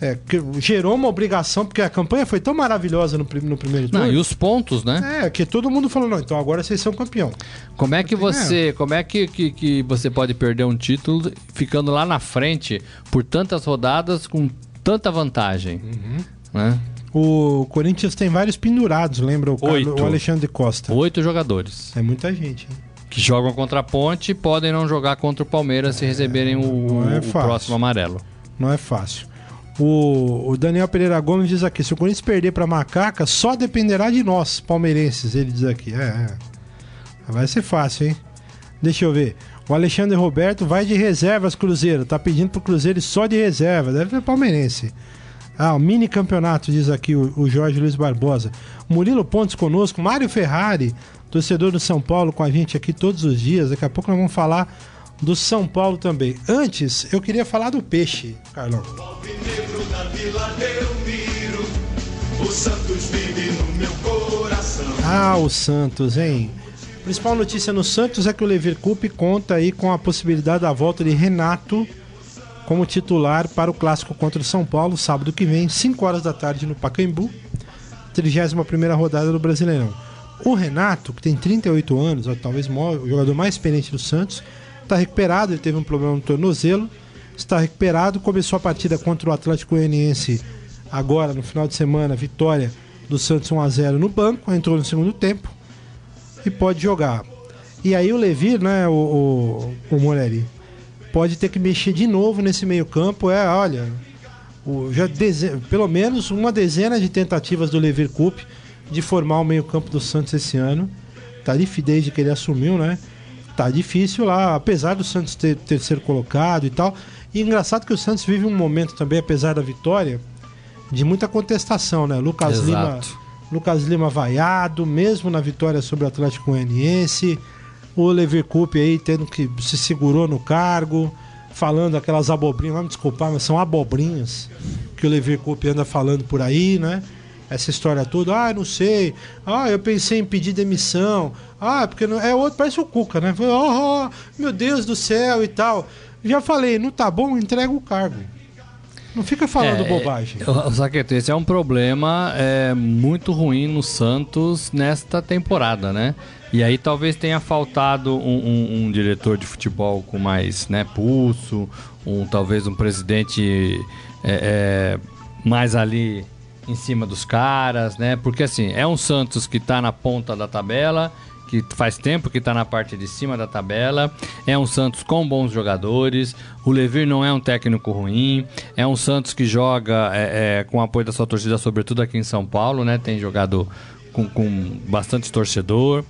[SPEAKER 2] É, gerou uma obrigação, porque a campanha foi tão maravilhosa no, no primeiro
[SPEAKER 3] Não,
[SPEAKER 2] turno.
[SPEAKER 3] e os pontos, né?
[SPEAKER 2] É, que todo mundo falou, não, então agora vocês são campeão.
[SPEAKER 3] Como é que você, como é que, que, que você pode perder um título ficando lá na frente por tantas rodadas com tanta vantagem?
[SPEAKER 2] Uhum.
[SPEAKER 3] Né?
[SPEAKER 2] O Corinthians tem vários pendurados, lembra o, Carlos- o Alexandre Costa.
[SPEAKER 3] Oito jogadores
[SPEAKER 2] É muita gente. hein?
[SPEAKER 3] que jogam contra a Ponte podem não jogar contra o Palmeiras se receberem o,
[SPEAKER 2] é
[SPEAKER 3] o próximo amarelo.
[SPEAKER 2] Não é fácil. O, o Daniel Pereira Gomes diz aqui: se o Corinthians perder para Macaca, só dependerá de nós, palmeirenses. Ele diz aqui. É, é. Vai ser fácil, hein? Deixa eu ver. O Alexandre Roberto vai de reservas, Cruzeiro. Tá pedindo pro Cruzeiro só de reserva. Deve ser palmeirense. Ah, o mini campeonato, diz aqui o, o Jorge Luiz Barbosa. Murilo Pontes conosco. Mário Ferrari, torcedor do São Paulo, com a gente aqui todos os dias. Daqui a pouco nós vamos falar do São Paulo também. Antes, eu queria falar do peixe, Carlão. Ah, o Santos, hein? Principal notícia no Santos é que o Lever conta aí com a possibilidade da volta de Renato como titular para o clássico contra o São Paulo, sábado que vem, 5 horas da tarde no Pacaembu, 31 rodada do Brasileirão. O Renato, que tem 38 anos, talvez o jogador mais experiente do Santos, está recuperado, ele teve um problema no tornozelo, está recuperado, começou a partida contra o Atlético Goianiense agora no final de semana, vitória do Santos 1 a 0 no banco, entrou no segundo tempo e pode jogar. E aí o Levi, né, o, o, o pode ter que mexer de novo nesse meio-campo. É, olha, o, já pelo menos uma dezena de tentativas do Lever Cup de formar o meio-campo do Santos esse ano. Tá difícil desde que ele assumiu, né? Tá difícil lá, apesar do Santos ter terceiro colocado e tal. E engraçado que o Santos vive um momento também, apesar da vitória, de muita contestação, né? Lucas Exato. Lima, Lucas Lima vaiado, mesmo na vitória sobre o Atlético Goianiense o Coupe aí tendo que se segurou no cargo, falando aquelas abobrinhas, vamos desculpar, mas são abobrinhas que o Coupe anda falando por aí, né? Essa história toda, ah, não sei, ah, eu pensei em pedir demissão, ah, porque não... é outro, parece o Cuca, né? Oh, oh, meu Deus do céu e tal. Já falei, não tá bom, entrega o cargo. Não fica falando é, bobagem.
[SPEAKER 3] Saqueto, esse é um problema é, muito ruim no Santos nesta temporada, né? E aí talvez tenha faltado um, um, um diretor de futebol com mais né, pulso, um, talvez um presidente é, é, mais ali em cima dos caras, né? Porque assim, é um Santos que está na ponta da tabela que faz tempo que está na parte de cima da tabela. É um Santos com bons jogadores. O Levir não é um técnico ruim. É um Santos que joga é, é, com apoio da sua torcida, sobretudo aqui em São Paulo, né? Tem jogado com, com bastante torcedor.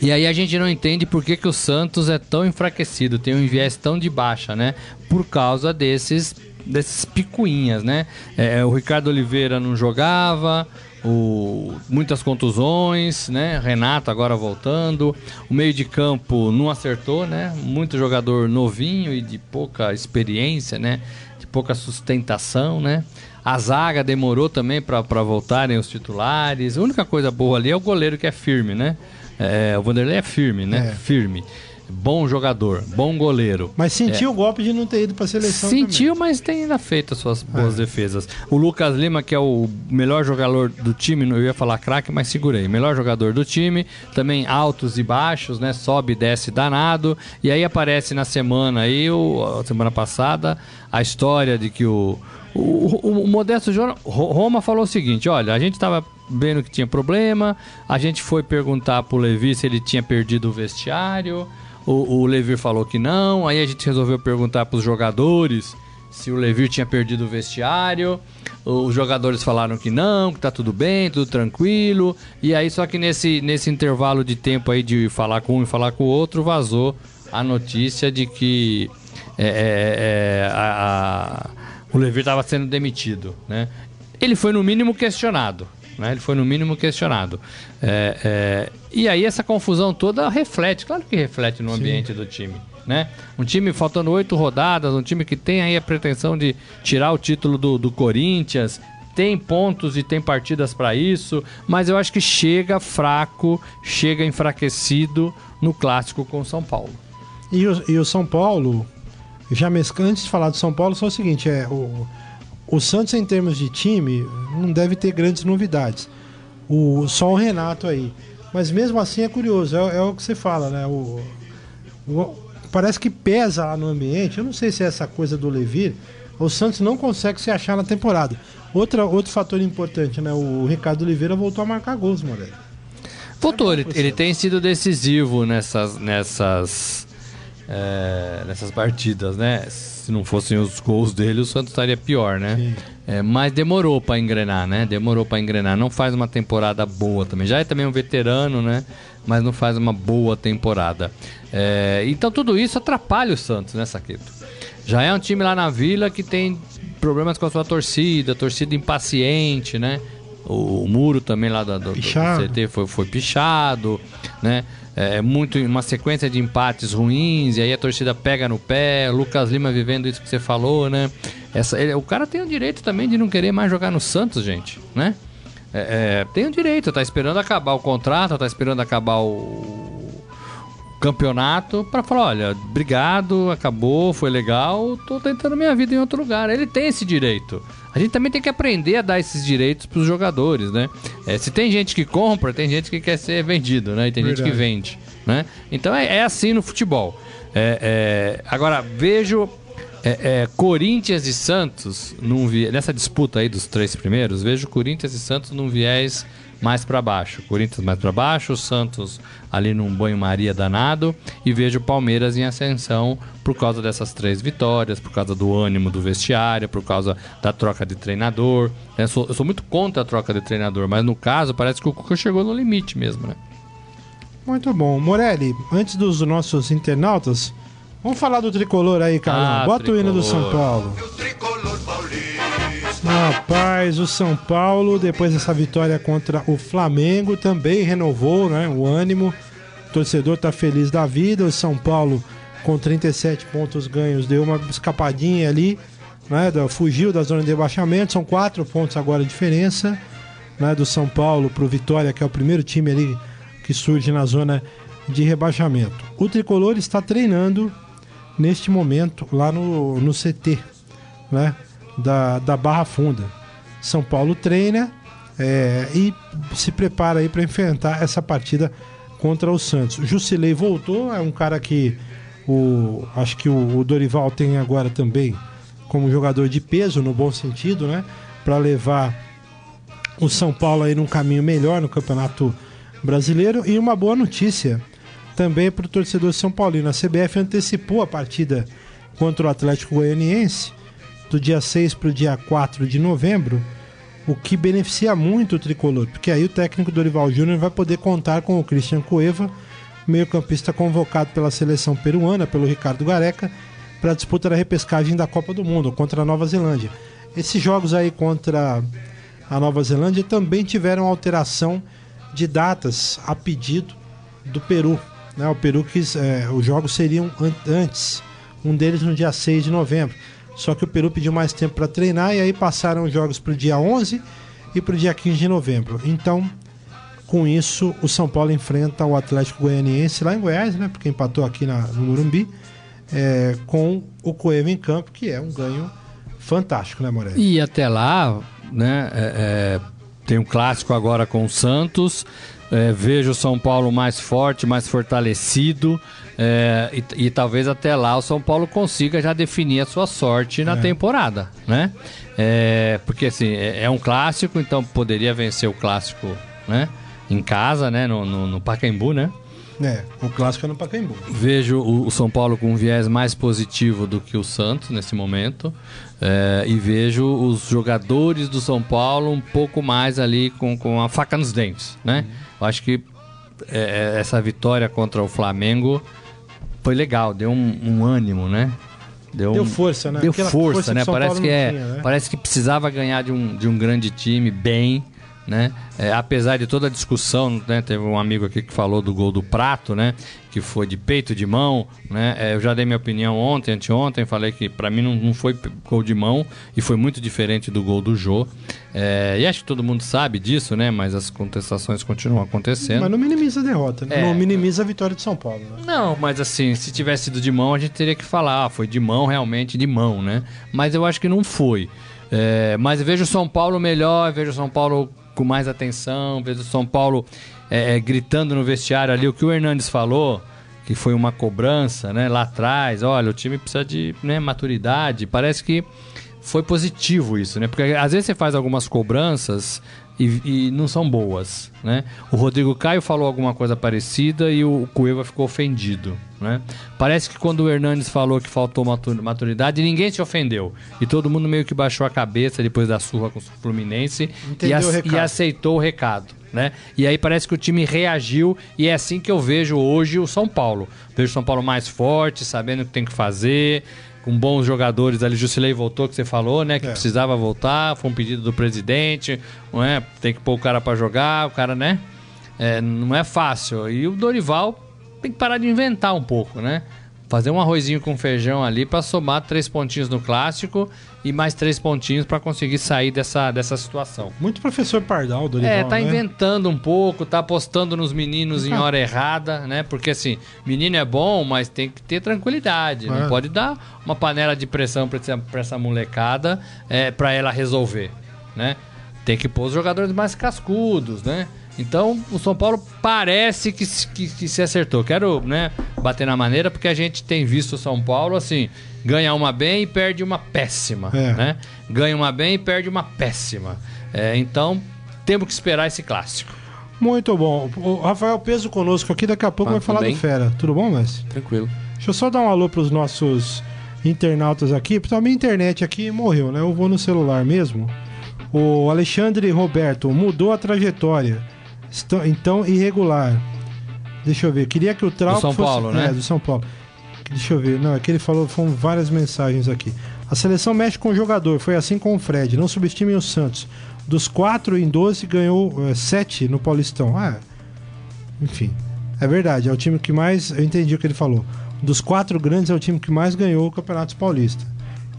[SPEAKER 3] E aí a gente não entende por que, que o Santos é tão enfraquecido, tem um viés tão de baixa, né? Por causa desses desses picuinhas, né? É, o Ricardo Oliveira não jogava, o, muitas contusões, né? Renato agora voltando. O meio de campo não acertou, né? Muito jogador novinho e de pouca experiência, né? De pouca sustentação, né? A zaga demorou também para voltarem os titulares. A única coisa boa ali é o goleiro que é firme, né? É, o Vanderlei é firme, né? É. Firme bom jogador, bom goleiro.
[SPEAKER 2] Mas sentiu é. o golpe de não ter ido para a seleção
[SPEAKER 3] Sentiu, também. mas tem ainda feito as suas boas é. defesas. O Lucas Lima, que é o melhor jogador do time, eu ia falar craque, mas segurei. Melhor jogador do time, também altos e baixos, né? Sobe e desce danado. E aí aparece na semana aí, o, semana passada, a história de que o o, o, o Modesto Roma falou o seguinte: olha, a gente estava vendo que tinha problema, a gente foi perguntar pro Levi se ele tinha perdido o vestiário. O, o Levir falou que não. Aí a gente resolveu perguntar para os jogadores se o Levir tinha perdido o vestiário. Os jogadores falaram que não, que tá tudo bem, tudo tranquilo. E aí, só que nesse, nesse intervalo de tempo aí de falar com um e falar com o outro, vazou a notícia de que é, é, é, a, o Levir estava sendo demitido. Né? Ele foi, no mínimo, questionado. Né? Ele foi, no mínimo, questionado. É, é, e aí essa confusão toda reflete, claro que reflete no ambiente Sim. do time. Né? Um time faltando oito rodadas, um time que tem aí a pretensão de tirar o título do, do Corinthians, tem pontos e tem partidas para isso, mas eu acho que chega fraco, chega enfraquecido no clássico com o São Paulo.
[SPEAKER 2] E o, e o São Paulo, já antes de falar do São Paulo, só o seguinte: é, o, o Santos, em termos de time, não deve ter grandes novidades. O, só o Renato aí. Mas mesmo assim é curioso, é, é o que você fala, né? O, o, parece que pesa lá no ambiente. Eu não sei se é essa coisa do Levir. O Santos não consegue se achar na temporada. Outra, outro fator importante, né? O Ricardo Oliveira voltou a marcar gols, Moreira.
[SPEAKER 3] Voltou, ele, ele tem sido decisivo nessas, nessas, é, nessas partidas, né? se não fossem os gols dele, o Santos estaria pior, né? É, mas demorou para engrenar, né? Demorou para engrenar. Não faz uma temporada boa também. Já é também um veterano, né? mas não faz uma boa temporada. É, então tudo isso atrapalha o Santos, né, Saqueto? Já é um time lá na Vila que tem problemas com a sua torcida, torcida impaciente, né? O, o muro também lá do, do, do CT foi, foi pichado, né? É, é muito uma sequência de empates ruins e aí a torcida pega no pé. Lucas Lima vivendo isso que você falou, né? Essa, ele, o cara tem o direito também de não querer mais jogar no Santos, gente, né? É, é, tem o direito, tá esperando acabar o contrato, tá esperando acabar o campeonato para falar, olha, obrigado, acabou, foi legal, tô tentando minha vida em outro lugar. Ele tem esse direito. A gente também tem que aprender a dar esses direitos para os jogadores, né? É, se tem gente que compra, tem gente que quer ser vendido, né? E tem Verdade. gente que vende, né? Então é, é assim no futebol. É, é agora vejo é, é, Corinthians e Santos num nessa disputa aí dos três primeiros, vejo Corinthians e Santos num viés mais para baixo. Corinthians mais para baixo, Santos ali num banho-maria danado e vejo Palmeiras em ascensão por causa dessas três vitórias, por causa do ânimo do vestiário, por causa da troca de treinador. Eu sou, eu sou muito contra a troca de treinador, mas no caso parece que o Cuca chegou no limite mesmo, né?
[SPEAKER 2] Muito bom. Morelli, antes dos nossos internautas, vamos falar do tricolor aí, cara. Ah, Bota tricolor. o hino do São Paulo. Rapaz, o São Paulo, depois dessa vitória contra o Flamengo, também renovou né, o ânimo. O torcedor está feliz da vida. O São Paulo, com 37 pontos ganhos, deu uma escapadinha ali, né, fugiu da zona de rebaixamento. São quatro pontos agora a diferença né, do São Paulo para o Vitória, que é o primeiro time ali que surge na zona de rebaixamento. O tricolor está treinando neste momento lá no, no CT, né? Da, da Barra Funda. São Paulo treina é, e se prepara aí para enfrentar essa partida contra o Santos. Jusilei voltou, é um cara que o, acho que o, o Dorival tem agora também como jogador de peso, no bom sentido, né? Para levar o São Paulo aí num caminho melhor no Campeonato Brasileiro. E uma boa notícia também para o torcedor São Paulino. A CBF antecipou a partida contra o Atlético Goianiense do dia 6 para o dia 4 de novembro, o que beneficia muito o tricolor, porque aí o técnico Dorival Júnior vai poder contar com o Christian Cueva, meio-campista convocado pela seleção peruana, pelo Ricardo Gareca, para a disputa da repescagem da Copa do Mundo contra a Nova Zelândia. Esses jogos aí contra a Nova Zelândia também tiveram alteração de datas a pedido do Peru. Né? O Peru quis. É, os jogos seriam an antes, um deles no dia 6 de novembro. Só que o Peru pediu mais tempo para treinar e aí passaram os jogos para o dia 11 e para o dia 15 de novembro. Então, com isso, o São Paulo enfrenta o Atlético Goianiense lá em Goiás, né? Porque empatou aqui na, no Morumbi, é, com o Coelho em campo, que é um ganho fantástico, né, Moreira?
[SPEAKER 3] E até lá, né? É, é, tem um clássico agora com o Santos. É, vejo o São Paulo mais forte, mais fortalecido. É, e, e, talvez até lá o São Paulo consiga já definir a sua sorte na é. temporada, né? É, porque assim, é, é, um clássico, então poderia vencer o clássico, né? Em casa, né? No, no, no Pacaembu, né?
[SPEAKER 2] É, o clássico é no Pacaembu.
[SPEAKER 3] Vejo o, o, São Paulo com um viés mais positivo do que o Santos nesse momento. É, e vejo os jogadores do São Paulo um pouco mais ali com, com a faca nos dentes, né? Uhum. Eu acho que é, é, essa vitória contra o Flamengo foi legal, deu um, um ânimo, né?
[SPEAKER 2] Deu, deu força, né?
[SPEAKER 3] Deu força, força né? Parece que, é, tinha, né? parece que precisava ganhar de um, de um grande time bem né? É, apesar de toda a discussão, né? Teve um amigo aqui que falou do gol do Prato, né? Que foi de peito de mão, né? É, eu já dei minha opinião ontem, anteontem, falei que para mim não, não foi gol de mão e foi muito diferente do gol do Jô. É, e acho que todo mundo sabe disso, né? Mas as contestações continuam acontecendo.
[SPEAKER 2] Mas não minimiza a derrota, né? Não minimiza a vitória de São Paulo, né?
[SPEAKER 3] Não, mas assim, se tivesse sido de mão, a gente teria que falar, ah, foi de mão, realmente de mão, né? Mas eu acho que não foi. É, mas vejo o São Paulo melhor, vejo o São Paulo com mais atenção, vejo o São Paulo é, é, gritando no vestiário ali o que o Hernandes falou, que foi uma cobrança, né, lá atrás. Olha, o time precisa de né, maturidade. Parece que foi positivo isso, né? Porque às vezes você faz algumas cobranças e, e não são boas, né? O Rodrigo Caio falou alguma coisa parecida e o Cueva ficou ofendido, né? Parece que quando o Hernandes falou que faltou matu- maturidade, ninguém se ofendeu. E todo mundo meio que baixou a cabeça depois da surra com o Fluminense e,
[SPEAKER 2] o
[SPEAKER 3] e aceitou o recado. Né? E aí parece que o time reagiu e é assim que eu vejo hoje o São Paulo. Vejo o São Paulo mais forte, sabendo o que tem que fazer, com bons jogadores ali. Jusilei voltou, que você falou, né? Que
[SPEAKER 2] É.
[SPEAKER 3] precisava voltar, foi um pedido do presidente, não é? Tem que pôr o cara pra jogar, o cara, né? É, não é fácil. E o Dorival tem que parar de inventar um pouco, né? Fazer um arrozinho com feijão ali pra somar três pontinhos no clássico e mais três pontinhos pra conseguir sair dessa, dessa situação.
[SPEAKER 2] Muito professor Pardal, Dorival,
[SPEAKER 3] É, tá
[SPEAKER 2] né?
[SPEAKER 3] inventando um pouco, tá apostando nos meninos em
[SPEAKER 2] Ah.
[SPEAKER 3] hora errada, né? Porque assim, menino é bom, mas tem que ter tranquilidade.
[SPEAKER 2] É.
[SPEAKER 3] Não pode dar uma panela de pressão pra essa, essa molecada é, pra ela resolver, né? Tem que pôr os jogadores mais cascudos, né? Então, o São Paulo parece que, se- que, que se acertou. Quero, né, bater na maneira, porque a gente tem visto o São Paulo, assim, ganha uma bem e perde uma péssima,
[SPEAKER 2] É.
[SPEAKER 3] né? Ganha uma bem e perde uma péssima. É, então, temos que esperar esse clássico.
[SPEAKER 2] Muito bom. O Rafael Peso conosco aqui, daqui a pouco
[SPEAKER 4] Ah,
[SPEAKER 2] vai
[SPEAKER 4] tudo
[SPEAKER 2] falar
[SPEAKER 4] bem?
[SPEAKER 2] do Fera. Tudo bom, Messi?
[SPEAKER 4] Tranquilo.
[SPEAKER 2] Deixa eu só dar um alô pros nossos internautas aqui, porque a minha internet aqui morreu, né? Eu vou no celular mesmo. O Alexandre Roberto mudou a trajetória. Então, irregular. Deixa eu ver. Queria que o Trauco
[SPEAKER 3] São
[SPEAKER 2] fosse...
[SPEAKER 3] Paulo, né?
[SPEAKER 2] É, do São Paulo. Deixa eu ver. Não, é que ele falou, foram várias mensagens aqui. A seleção mexe com o jogador, foi assim com o Fred. Não subestimem o Santos. Dos 4 em 12, ganhou 7 no Paulistão. Ah, enfim. É verdade, é o time que mais. Eu entendi o que ele falou. Dos quatro grandes, é o time que mais ganhou o Campeonato Paulista.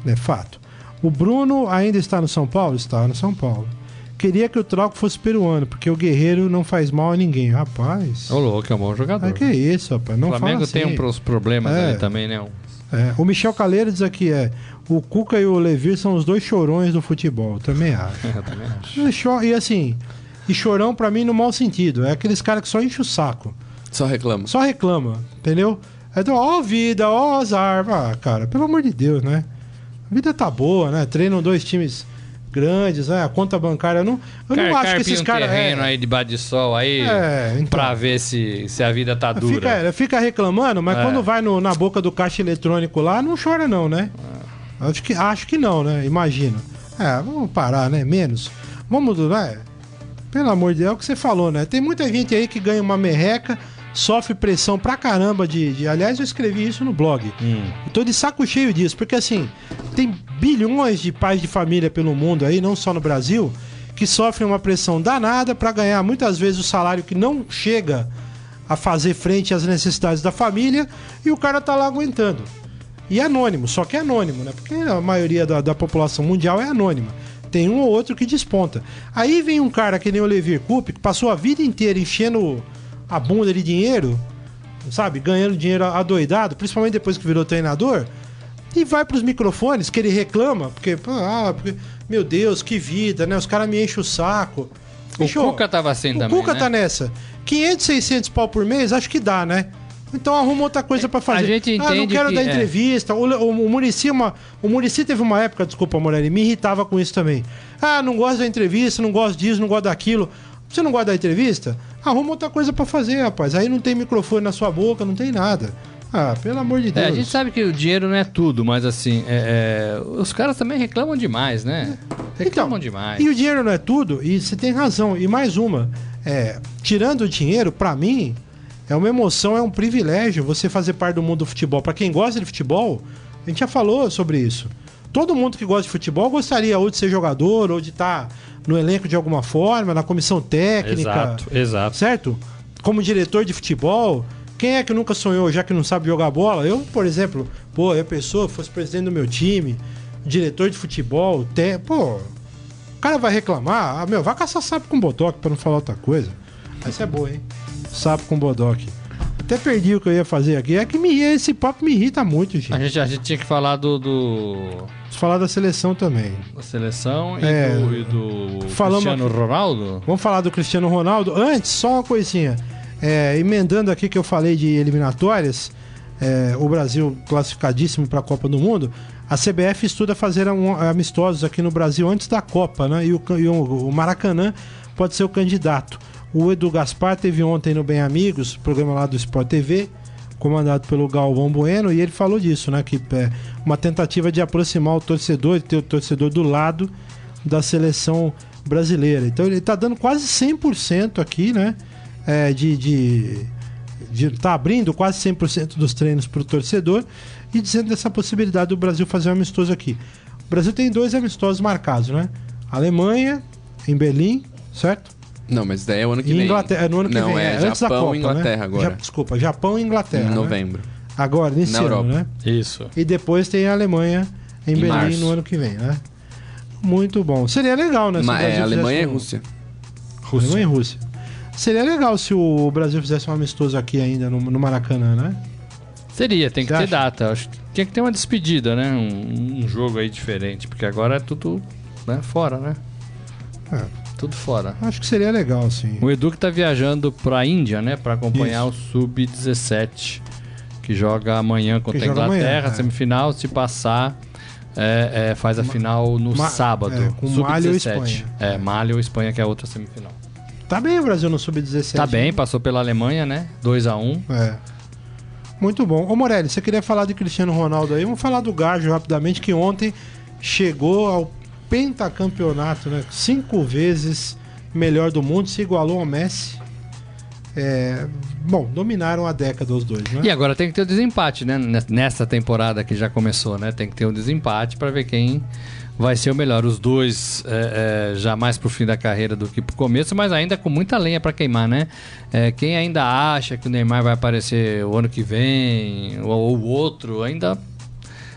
[SPEAKER 2] É fato. O Bruno ainda está no São Paulo? Está no São Paulo. Queria que o Troco fosse peruano, porque o Guerreiro não faz mal a ninguém. Rapaz.
[SPEAKER 3] Ô, louco, é um bom jogador.
[SPEAKER 2] Ah, que isso, rapaz. Não
[SPEAKER 3] o Flamengo
[SPEAKER 2] fala
[SPEAKER 3] tem
[SPEAKER 2] assim.
[SPEAKER 3] um pros problemas
[SPEAKER 2] É.
[SPEAKER 3] ali também, né?
[SPEAKER 2] É, o Michel Caleiro diz aqui: é. O Cuca e o Levir são os dois chorões do futebol. Também acho.
[SPEAKER 3] Eu também acho.
[SPEAKER 2] E cho- E assim, e chorão pra mim no mau sentido. É aqueles caras que só enchem o saco.
[SPEAKER 4] Só reclama.
[SPEAKER 2] Só reclama, entendeu? É do ó vida, ó azar. Ah, cara, pelo amor de Deus, né? A vida tá boa, né? Treinam dois times grandes, né? A conta bancária. Eu não, eu não acho que esses
[SPEAKER 3] um
[SPEAKER 2] caras.
[SPEAKER 3] terreno
[SPEAKER 2] É,
[SPEAKER 3] aí debaixo de sol aí
[SPEAKER 2] é, então.
[SPEAKER 3] pra ver se, se a vida tá dura.
[SPEAKER 2] Fica, é, fica reclamando, mas
[SPEAKER 3] É.
[SPEAKER 2] quando vai no- na boca do caixa eletrônico lá, não chora, não, né? Acho que, acho que não, né? Imagino. É, vamos parar, né? Menos. Vamos, né? Pelo amor de Deus, é o que você falou, né? Tem muita gente aí que ganha uma merreca, sofre pressão pra caramba de. de- aliás, eu escrevi isso no blog.
[SPEAKER 3] Hum.
[SPEAKER 2] Eu tô de saco cheio disso, porque assim, tem bilhões de pais de família pelo mundo aí, não só no Brasil, que sofrem uma pressão danada pra ganhar muitas vezes o salário que não chega a fazer frente às necessidades da família e o cara tá lá aguentando. E é anônimo, só que é anônimo, né? Porque a maioria da, da população mundial é anônima. Tem um ou outro que desponta. Aí vem um cara que nem o Levir Coupe, que passou a vida inteira enchendo a bunda de dinheiro, sabe? Ganhando dinheiro adoidado, principalmente depois que virou treinador, e vai pros microfones que ele reclama, porque, ah, porque, meu Deus, que vida, né? Os caras me enchem o saco.
[SPEAKER 3] O Cuca tava assim
[SPEAKER 2] o
[SPEAKER 3] também,
[SPEAKER 2] Cuca
[SPEAKER 3] né?
[SPEAKER 2] tá nessa. 500, 600 pau por mês, acho que dá, né? Então arruma outra coisa pra fazer.
[SPEAKER 3] A gente
[SPEAKER 2] ah, não
[SPEAKER 3] entende
[SPEAKER 2] quero
[SPEAKER 3] que-
[SPEAKER 2] dar
[SPEAKER 3] é.
[SPEAKER 2] entrevista. O, o, o Muricy, uma, o Muricy teve uma época, desculpa, Morelli, me irritava com isso também. Ah, não gosto da entrevista, não gosto disso, não gosto daquilo. Você não gosta da entrevista? Arruma outra coisa pra fazer, rapaz. Aí não tem microfone na sua boca, não tem nada. Ah, pelo amor de Deus.
[SPEAKER 3] É, a gente sabe que o dinheiro não é tudo, mas assim, é, é, os caras também reclamam demais, né? Reclamam demais.
[SPEAKER 2] Então, E o dinheiro não é tudo, e você tem razão. E mais uma, é, tirando o dinheiro, pra mim, é uma emoção, é um privilégio você fazer parte do mundo do futebol. Pra quem gosta de futebol, a gente já falou sobre isso. Todo mundo que gosta de futebol gostaria ou de ser jogador, ou de estar no elenco de alguma forma, na comissão técnica.
[SPEAKER 3] Exato, exato.
[SPEAKER 2] Certo? Como diretor de futebol. Quem é que nunca sonhou, já que não sabe jogar bola? Eu, por exemplo, pô, eu pessoa, fosse presidente do meu time, diretor de futebol, te... pô, o cara vai reclamar, ah, meu, vai caçar sapo com bodoque pra não falar outra coisa. Essa é boa, hein? Sapo com bodoque. Até perdi o que eu ia fazer aqui. É que me, esse papo me irrita muito,
[SPEAKER 3] A
[SPEAKER 2] gente.
[SPEAKER 3] gente, a gente tinha que falar do, do-
[SPEAKER 2] falar da seleção também.
[SPEAKER 3] da seleção e
[SPEAKER 2] É.
[SPEAKER 3] do, e do
[SPEAKER 2] Falamos
[SPEAKER 3] Cristiano Ronaldo.
[SPEAKER 2] Vamos falar do Cristiano Ronaldo. Antes, só uma coisinha. É, emendando aqui que eu falei de eliminatórias, é, o Brasil classificadíssimo para a Copa do Mundo, a CBF estuda fazer um, amistosos aqui no Brasil antes da Copa, né? E o, e o Maracanã pode ser o candidato. O Edu Gaspar teve ontem no Bem Amigos, programa lá do Sport TV, comandado pelo Galvão Bueno, e ele falou disso, né? Que é uma tentativa de aproximar o torcedor, de ter o torcedor do lado da seleção brasileira. Então ele está dando quase 100% aqui, né? É, de, de, de tá abrindo quase 100% dos treinos para o torcedor e dizendo dessa possibilidade do Brasil fazer um amistoso aqui. O Brasil tem dois amistosos marcados, né? Alemanha, em Berlim, certo?
[SPEAKER 4] Não, mas daí é o ano que vem.
[SPEAKER 2] Inglaterra, é no ano que
[SPEAKER 4] Não,
[SPEAKER 2] vem,
[SPEAKER 4] é,
[SPEAKER 2] é antes da
[SPEAKER 4] Japão
[SPEAKER 2] Copa,
[SPEAKER 4] e Inglaterra
[SPEAKER 2] né?
[SPEAKER 4] agora.
[SPEAKER 2] Ja- desculpa, Japão e Inglaterra.
[SPEAKER 4] Em
[SPEAKER 2] né?
[SPEAKER 4] novembro.
[SPEAKER 2] Agora, nesse
[SPEAKER 4] Na
[SPEAKER 2] ano,
[SPEAKER 4] Europa.
[SPEAKER 2] né?
[SPEAKER 3] Isso.
[SPEAKER 2] E depois tem a Alemanha em,
[SPEAKER 4] Em
[SPEAKER 2] Berlim
[SPEAKER 4] março.
[SPEAKER 2] no ano que vem, né? Muito bom. Seria legal, né? se o
[SPEAKER 4] Mas é Alemanha e
[SPEAKER 2] um-
[SPEAKER 4] Rússia.
[SPEAKER 2] Alemanha e Rússia. Seria legal se o Brasil fizesse um amistoso aqui ainda no, no Maracanã, né?
[SPEAKER 3] Seria, tem que
[SPEAKER 2] Você
[SPEAKER 3] ter
[SPEAKER 2] acha?
[SPEAKER 3] data. Acho que tinha que ter uma despedida, né? Um, um jogo aí diferente, porque agora é tudo né, fora, né?
[SPEAKER 2] É.
[SPEAKER 3] Tudo fora.
[SPEAKER 2] Acho que seria legal, sim.
[SPEAKER 3] O Edu que tá viajando pra Índia, né? Pra acompanhar
[SPEAKER 2] Isso.
[SPEAKER 3] o Sub-17, que joga amanhã contra
[SPEAKER 2] Que
[SPEAKER 3] a
[SPEAKER 2] joga
[SPEAKER 3] Inglaterra,
[SPEAKER 2] amanhã, é.
[SPEAKER 3] semifinal. Se passar, é, é, faz a final no
[SPEAKER 2] Ma-
[SPEAKER 3] sábado.
[SPEAKER 2] é, com Mali ou Espanha.
[SPEAKER 3] É, Mali ou Espanha, que é a outra semifinal.
[SPEAKER 2] Tá bem o Brasil no Sub-17.
[SPEAKER 3] Tá bem,
[SPEAKER 2] né?
[SPEAKER 3] passou pela Alemanha, né? 2 a 1
[SPEAKER 2] É. Muito bom. Ô Morelli, você queria falar de Cristiano Ronaldo aí? Vamos falar do Gajo rapidamente, que ontem chegou ao pentacampeonato, né? Cinco vezes melhor do mundo, se igualou ao Messi. É, Bom, dominaram a década os dois, né?
[SPEAKER 3] E agora tem que ter o desempate, né? Nessa temporada que já começou, né? Tem que ter o desempate pra ver quem vai ser o melhor. Os dois é, é, já mais pro fim da carreira do que pro começo, mas ainda com muita lenha pra queimar, né? É, quem ainda acha que o Neymar vai aparecer o ano que vem ou o outro, ainda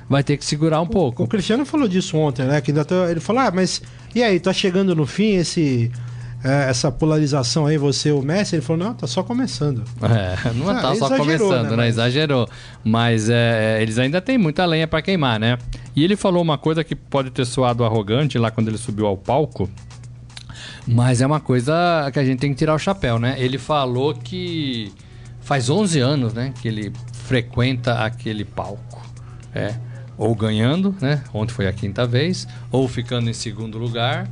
[SPEAKER 3] vai ter que segurar um
[SPEAKER 2] O
[SPEAKER 3] pouco.
[SPEAKER 2] Cristiano falou disso ontem, né? Que ainda tá- ele falou: ah, mas e aí, tá chegando no fim esse, é, essa polarização aí, você o Messi? Ele falou: não, tá só começando.
[SPEAKER 3] É, não
[SPEAKER 2] Ah,
[SPEAKER 3] tá só começando,
[SPEAKER 2] né,
[SPEAKER 3] né?
[SPEAKER 2] mas-
[SPEAKER 3] Exagerou. Mas é, é, eles ainda têm muita lenha pra queimar, né? E ele falou uma coisa que pode ter soado arrogante lá quando ele subiu ao palco, mas é uma coisa que a gente tem que tirar o chapéu, né? Ele falou que faz 11 anos, né, que ele frequenta aquele palco. É, ou ganhando, né? Ontem foi a quinta vez, ou ficando em segundo lugar,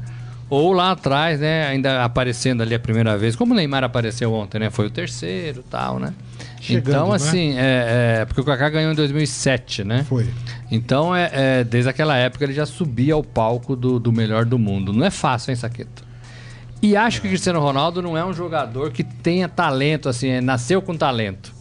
[SPEAKER 3] ou lá atrás, né, ainda aparecendo ali a primeira vez, como o Neymar apareceu ontem, né? Foi o terceiro, tal, né?
[SPEAKER 2] Chegando,
[SPEAKER 3] então,
[SPEAKER 2] né?
[SPEAKER 3] assim, é, é, porque o Kaká ganhou em 2007, né?
[SPEAKER 2] Foi.
[SPEAKER 3] Então, é, é, desde aquela época ele já subia ao palco do, do melhor do mundo. Não é fácil, hein, Saqueto? E acho que o Cristiano Ronaldo não é um jogador que tenha talento, assim, é, nasceu com talento.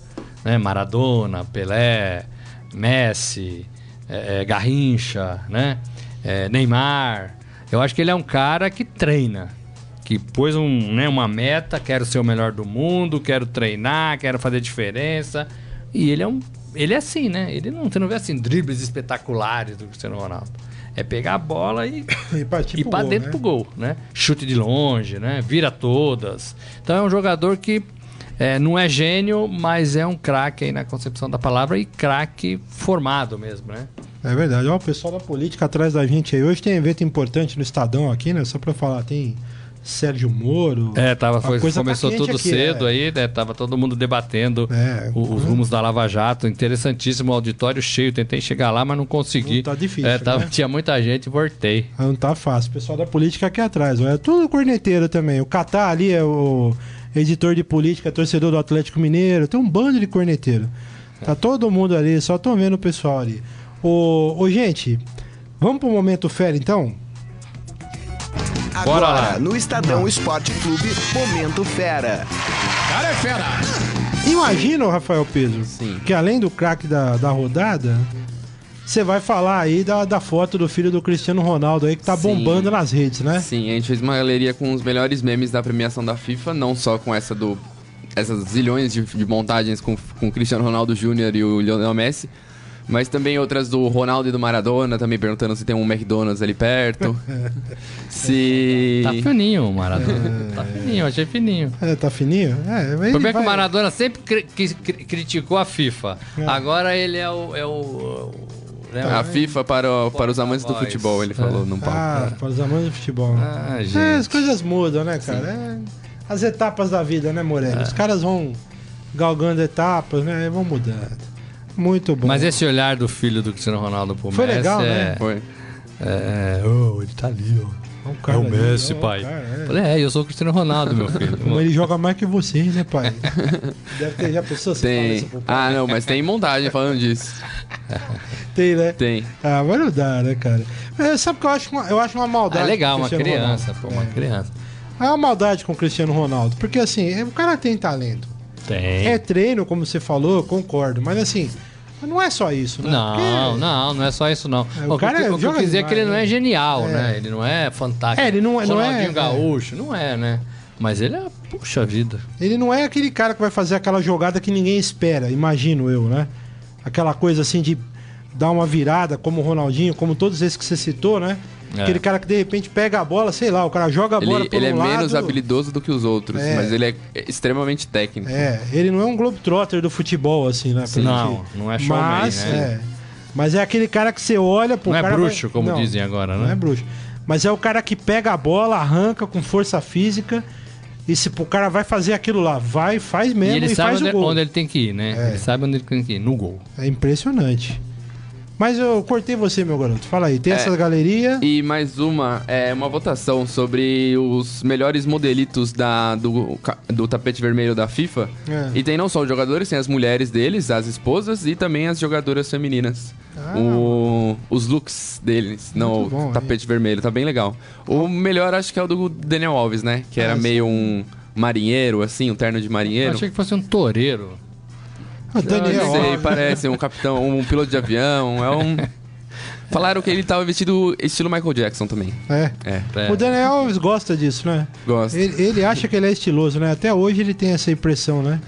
[SPEAKER 3] Né? Maradona, Pelé, Messi, é, é, Garrincha, né? É, Neymar. Eu acho que ele é um cara que treina. Que pôs um, né, uma meta, quero ser o melhor do mundo, quero treinar, quero fazer diferença. E ele é um. Ele é assim, né? Ele não, você não vê assim, dribles espetaculares do Cristiano Ronaldo. É pegar a bola e
[SPEAKER 2] E partir
[SPEAKER 3] e
[SPEAKER 2] gol,
[SPEAKER 3] dentro
[SPEAKER 2] né?
[SPEAKER 3] pro gol, né? Chute de longe, né? Vira todas. Então é um jogador que é, não é gênio, mas é um craque aí na concepção da palavra e craque formado mesmo, né?
[SPEAKER 2] É verdade. Ó, o pessoal da política atrás da gente aí. Hoje tem evento importante no Estadão aqui, né? Só pra falar, tem Sérgio Moro.
[SPEAKER 3] É, tava, foi-
[SPEAKER 2] tá
[SPEAKER 3] começou
[SPEAKER 2] quente
[SPEAKER 3] tudo
[SPEAKER 2] aqui,
[SPEAKER 3] cedo
[SPEAKER 2] é.
[SPEAKER 3] aí, né? Tava todo mundo debatendo
[SPEAKER 2] É,
[SPEAKER 3] o- os rumos da Lava Jato. Interessantíssimo, auditório cheio. Tentei chegar lá, mas não consegui.
[SPEAKER 2] Não tá difícil,
[SPEAKER 3] É, tava-
[SPEAKER 2] né?
[SPEAKER 3] Tinha muita gente, voltei.
[SPEAKER 2] Não tá fácil. O pessoal da política aqui atrás. ó. É tudo corneteiro também. O Catar ali é o editor de política, torcedor do Atlético Mineiro. Tem um bando de corneteiro. Tá todo mundo ali, só tô vendo o pessoal ali. Ô, ô gente, vamos pro momento fera então?
[SPEAKER 3] Bora
[SPEAKER 1] Agora,
[SPEAKER 3] lá.
[SPEAKER 1] no Estadão Esporte Clube, Momento Fera.
[SPEAKER 2] Imagina, ô Rafael Peso,
[SPEAKER 4] Sim.
[SPEAKER 2] que além do craque da, da rodada, você vai falar aí da, da foto do filho do Cristiano Ronaldo aí que tá
[SPEAKER 4] Sim.
[SPEAKER 2] bombando nas redes, né?
[SPEAKER 4] Sim, a gente fez uma galeria com os melhores memes da premiação da FIFA, não só com essa do. essas zilhões de, de montagens com, com o Cristiano Ronaldo Júnior e o Lionel Messi. Mas também outras do Ronaldo e do Maradona, também perguntando se tem um McDonald's ali perto. se.
[SPEAKER 3] Tá fininho o Maradona. Tá fininho, achei fininho.
[SPEAKER 2] É, tá fininho? É,
[SPEAKER 3] O problema é que o Maradona sempre cri- cri- cri- criticou a FIFA.
[SPEAKER 2] É.
[SPEAKER 3] Agora ele é o. É o, o- né,
[SPEAKER 4] A FIFA para, o- para os amantes do futebol, ele falou num palco.
[SPEAKER 2] Ah, para os amantes do futebol.
[SPEAKER 3] Ah,
[SPEAKER 2] É, as
[SPEAKER 3] gente.
[SPEAKER 2] coisas mudam, né, cara? É as etapas da vida, né, Morelli?
[SPEAKER 3] É.
[SPEAKER 2] Os caras vão galgando etapas, né? e Vão mudando. Muito bom.
[SPEAKER 3] Mas esse olhar do filho do Cristiano Ronaldo pro
[SPEAKER 2] Foi
[SPEAKER 3] Messi
[SPEAKER 2] legal,
[SPEAKER 3] é...
[SPEAKER 2] né?
[SPEAKER 4] Foi.
[SPEAKER 3] É, oh, ele tá ali, ó.
[SPEAKER 2] É, um
[SPEAKER 3] É o
[SPEAKER 2] ali,
[SPEAKER 3] Messi,
[SPEAKER 2] ó,
[SPEAKER 3] pai.
[SPEAKER 2] cara, é.
[SPEAKER 3] Falei, é, eu sou o Cristiano Ronaldo, meu filho.
[SPEAKER 2] Como ele joga mais que você, né, pai? Deve ter já pessoa você fala
[SPEAKER 4] Tem.
[SPEAKER 2] isso pro pai.
[SPEAKER 4] Ah, não, mas tem montagem falando disso.
[SPEAKER 2] Tem, né?
[SPEAKER 4] Tem.
[SPEAKER 2] Ah, mas não dá, né, cara? É, sabe o que eu acho? Uma, eu acho uma
[SPEAKER 3] Ah,
[SPEAKER 2] maldade.
[SPEAKER 3] legal,
[SPEAKER 2] com o
[SPEAKER 3] uma criança,
[SPEAKER 2] Ronaldo.
[SPEAKER 3] pô, uma criança.
[SPEAKER 2] É uma maldade com o Cristiano Ronaldo. Porque assim, o cara tem talento.
[SPEAKER 3] Tem.
[SPEAKER 2] É treino, como você falou, concordo. Mas assim, não é só isso, né?
[SPEAKER 3] Não,
[SPEAKER 2] Porque-
[SPEAKER 3] não, não é só isso, não.
[SPEAKER 2] É, o
[SPEAKER 3] o,
[SPEAKER 2] cara
[SPEAKER 3] que, o que eu quis dizer é que ele não é
[SPEAKER 2] né?
[SPEAKER 3] genial,
[SPEAKER 2] É.
[SPEAKER 3] né? Ele não é fantástico.
[SPEAKER 2] É, ele não- não é-
[SPEAKER 3] Ronaldinho
[SPEAKER 2] é.
[SPEAKER 3] Gaúcho, não é, né? Mas ele é, puxa vida.
[SPEAKER 2] Ele não é aquele cara que vai fazer aquela jogada que ninguém espera, imagino eu, né? Aquela coisa assim de dar uma virada, como o Ronaldinho, como todos esses que você citou, né?
[SPEAKER 3] É.
[SPEAKER 2] Aquele cara que de repente pega a bola, sei lá, o cara joga a bola
[SPEAKER 4] Ele, ele
[SPEAKER 2] um
[SPEAKER 4] é
[SPEAKER 2] lado.
[SPEAKER 4] menos habilidoso do que os outros,
[SPEAKER 2] É.
[SPEAKER 4] mas ele é extremamente técnico.
[SPEAKER 2] É, ele não é um globetrotter do futebol, assim, né? pra
[SPEAKER 3] Não, não é showman,
[SPEAKER 2] mas,
[SPEAKER 3] né?
[SPEAKER 2] É, mas é aquele cara que você olha pro
[SPEAKER 3] Não é
[SPEAKER 2] cara
[SPEAKER 3] bruxo,
[SPEAKER 2] vai-
[SPEAKER 3] como
[SPEAKER 2] Não,
[SPEAKER 3] dizem agora,
[SPEAKER 2] Não é
[SPEAKER 3] né?
[SPEAKER 2] bruxo. Mas é o cara que pega a bola, arranca com força física. E se o cara vai fazer aquilo lá, vai, faz mesmo
[SPEAKER 3] E
[SPEAKER 2] e,
[SPEAKER 3] ele sabe
[SPEAKER 2] faz
[SPEAKER 3] onde,
[SPEAKER 2] o gol.
[SPEAKER 3] onde ele tem que ir, né?
[SPEAKER 2] É.
[SPEAKER 3] Ele sabe onde ele tem que ir, no gol.
[SPEAKER 2] É impressionante. Mas eu cortei você, meu garoto. Fala aí, tem
[SPEAKER 4] É.
[SPEAKER 2] essa galeria.
[SPEAKER 4] E mais uma, é uma votação sobre os melhores modelitos da, do, do tapete vermelho da FIFA.
[SPEAKER 2] É.
[SPEAKER 4] E tem não só os jogadores, tem as mulheres deles, as esposas e também as jogadoras femininas.
[SPEAKER 2] Ah.
[SPEAKER 4] O- os looks deles, não
[SPEAKER 2] bom,
[SPEAKER 4] o tapete vermelho, tá bem legal. O melhor acho que é o do Daniel Alves, né? Que era
[SPEAKER 2] Ah,
[SPEAKER 4] meio um marinheiro, assim, um terno de
[SPEAKER 3] Eu
[SPEAKER 4] marinheiro.
[SPEAKER 3] achei que fosse um toureiro.
[SPEAKER 2] Ah, Daniel
[SPEAKER 4] Não sei, parece um capitão, um piloto de avião, é um... Falaram que ele tava vestido estilo Michael Jackson também.
[SPEAKER 2] É.
[SPEAKER 4] É,
[SPEAKER 3] É.
[SPEAKER 2] O Daniel Alves gosta disso, né?
[SPEAKER 4] gosto.
[SPEAKER 2] Ele, ele acha que ele é estiloso, né? Até hoje ele tem essa impressão, né?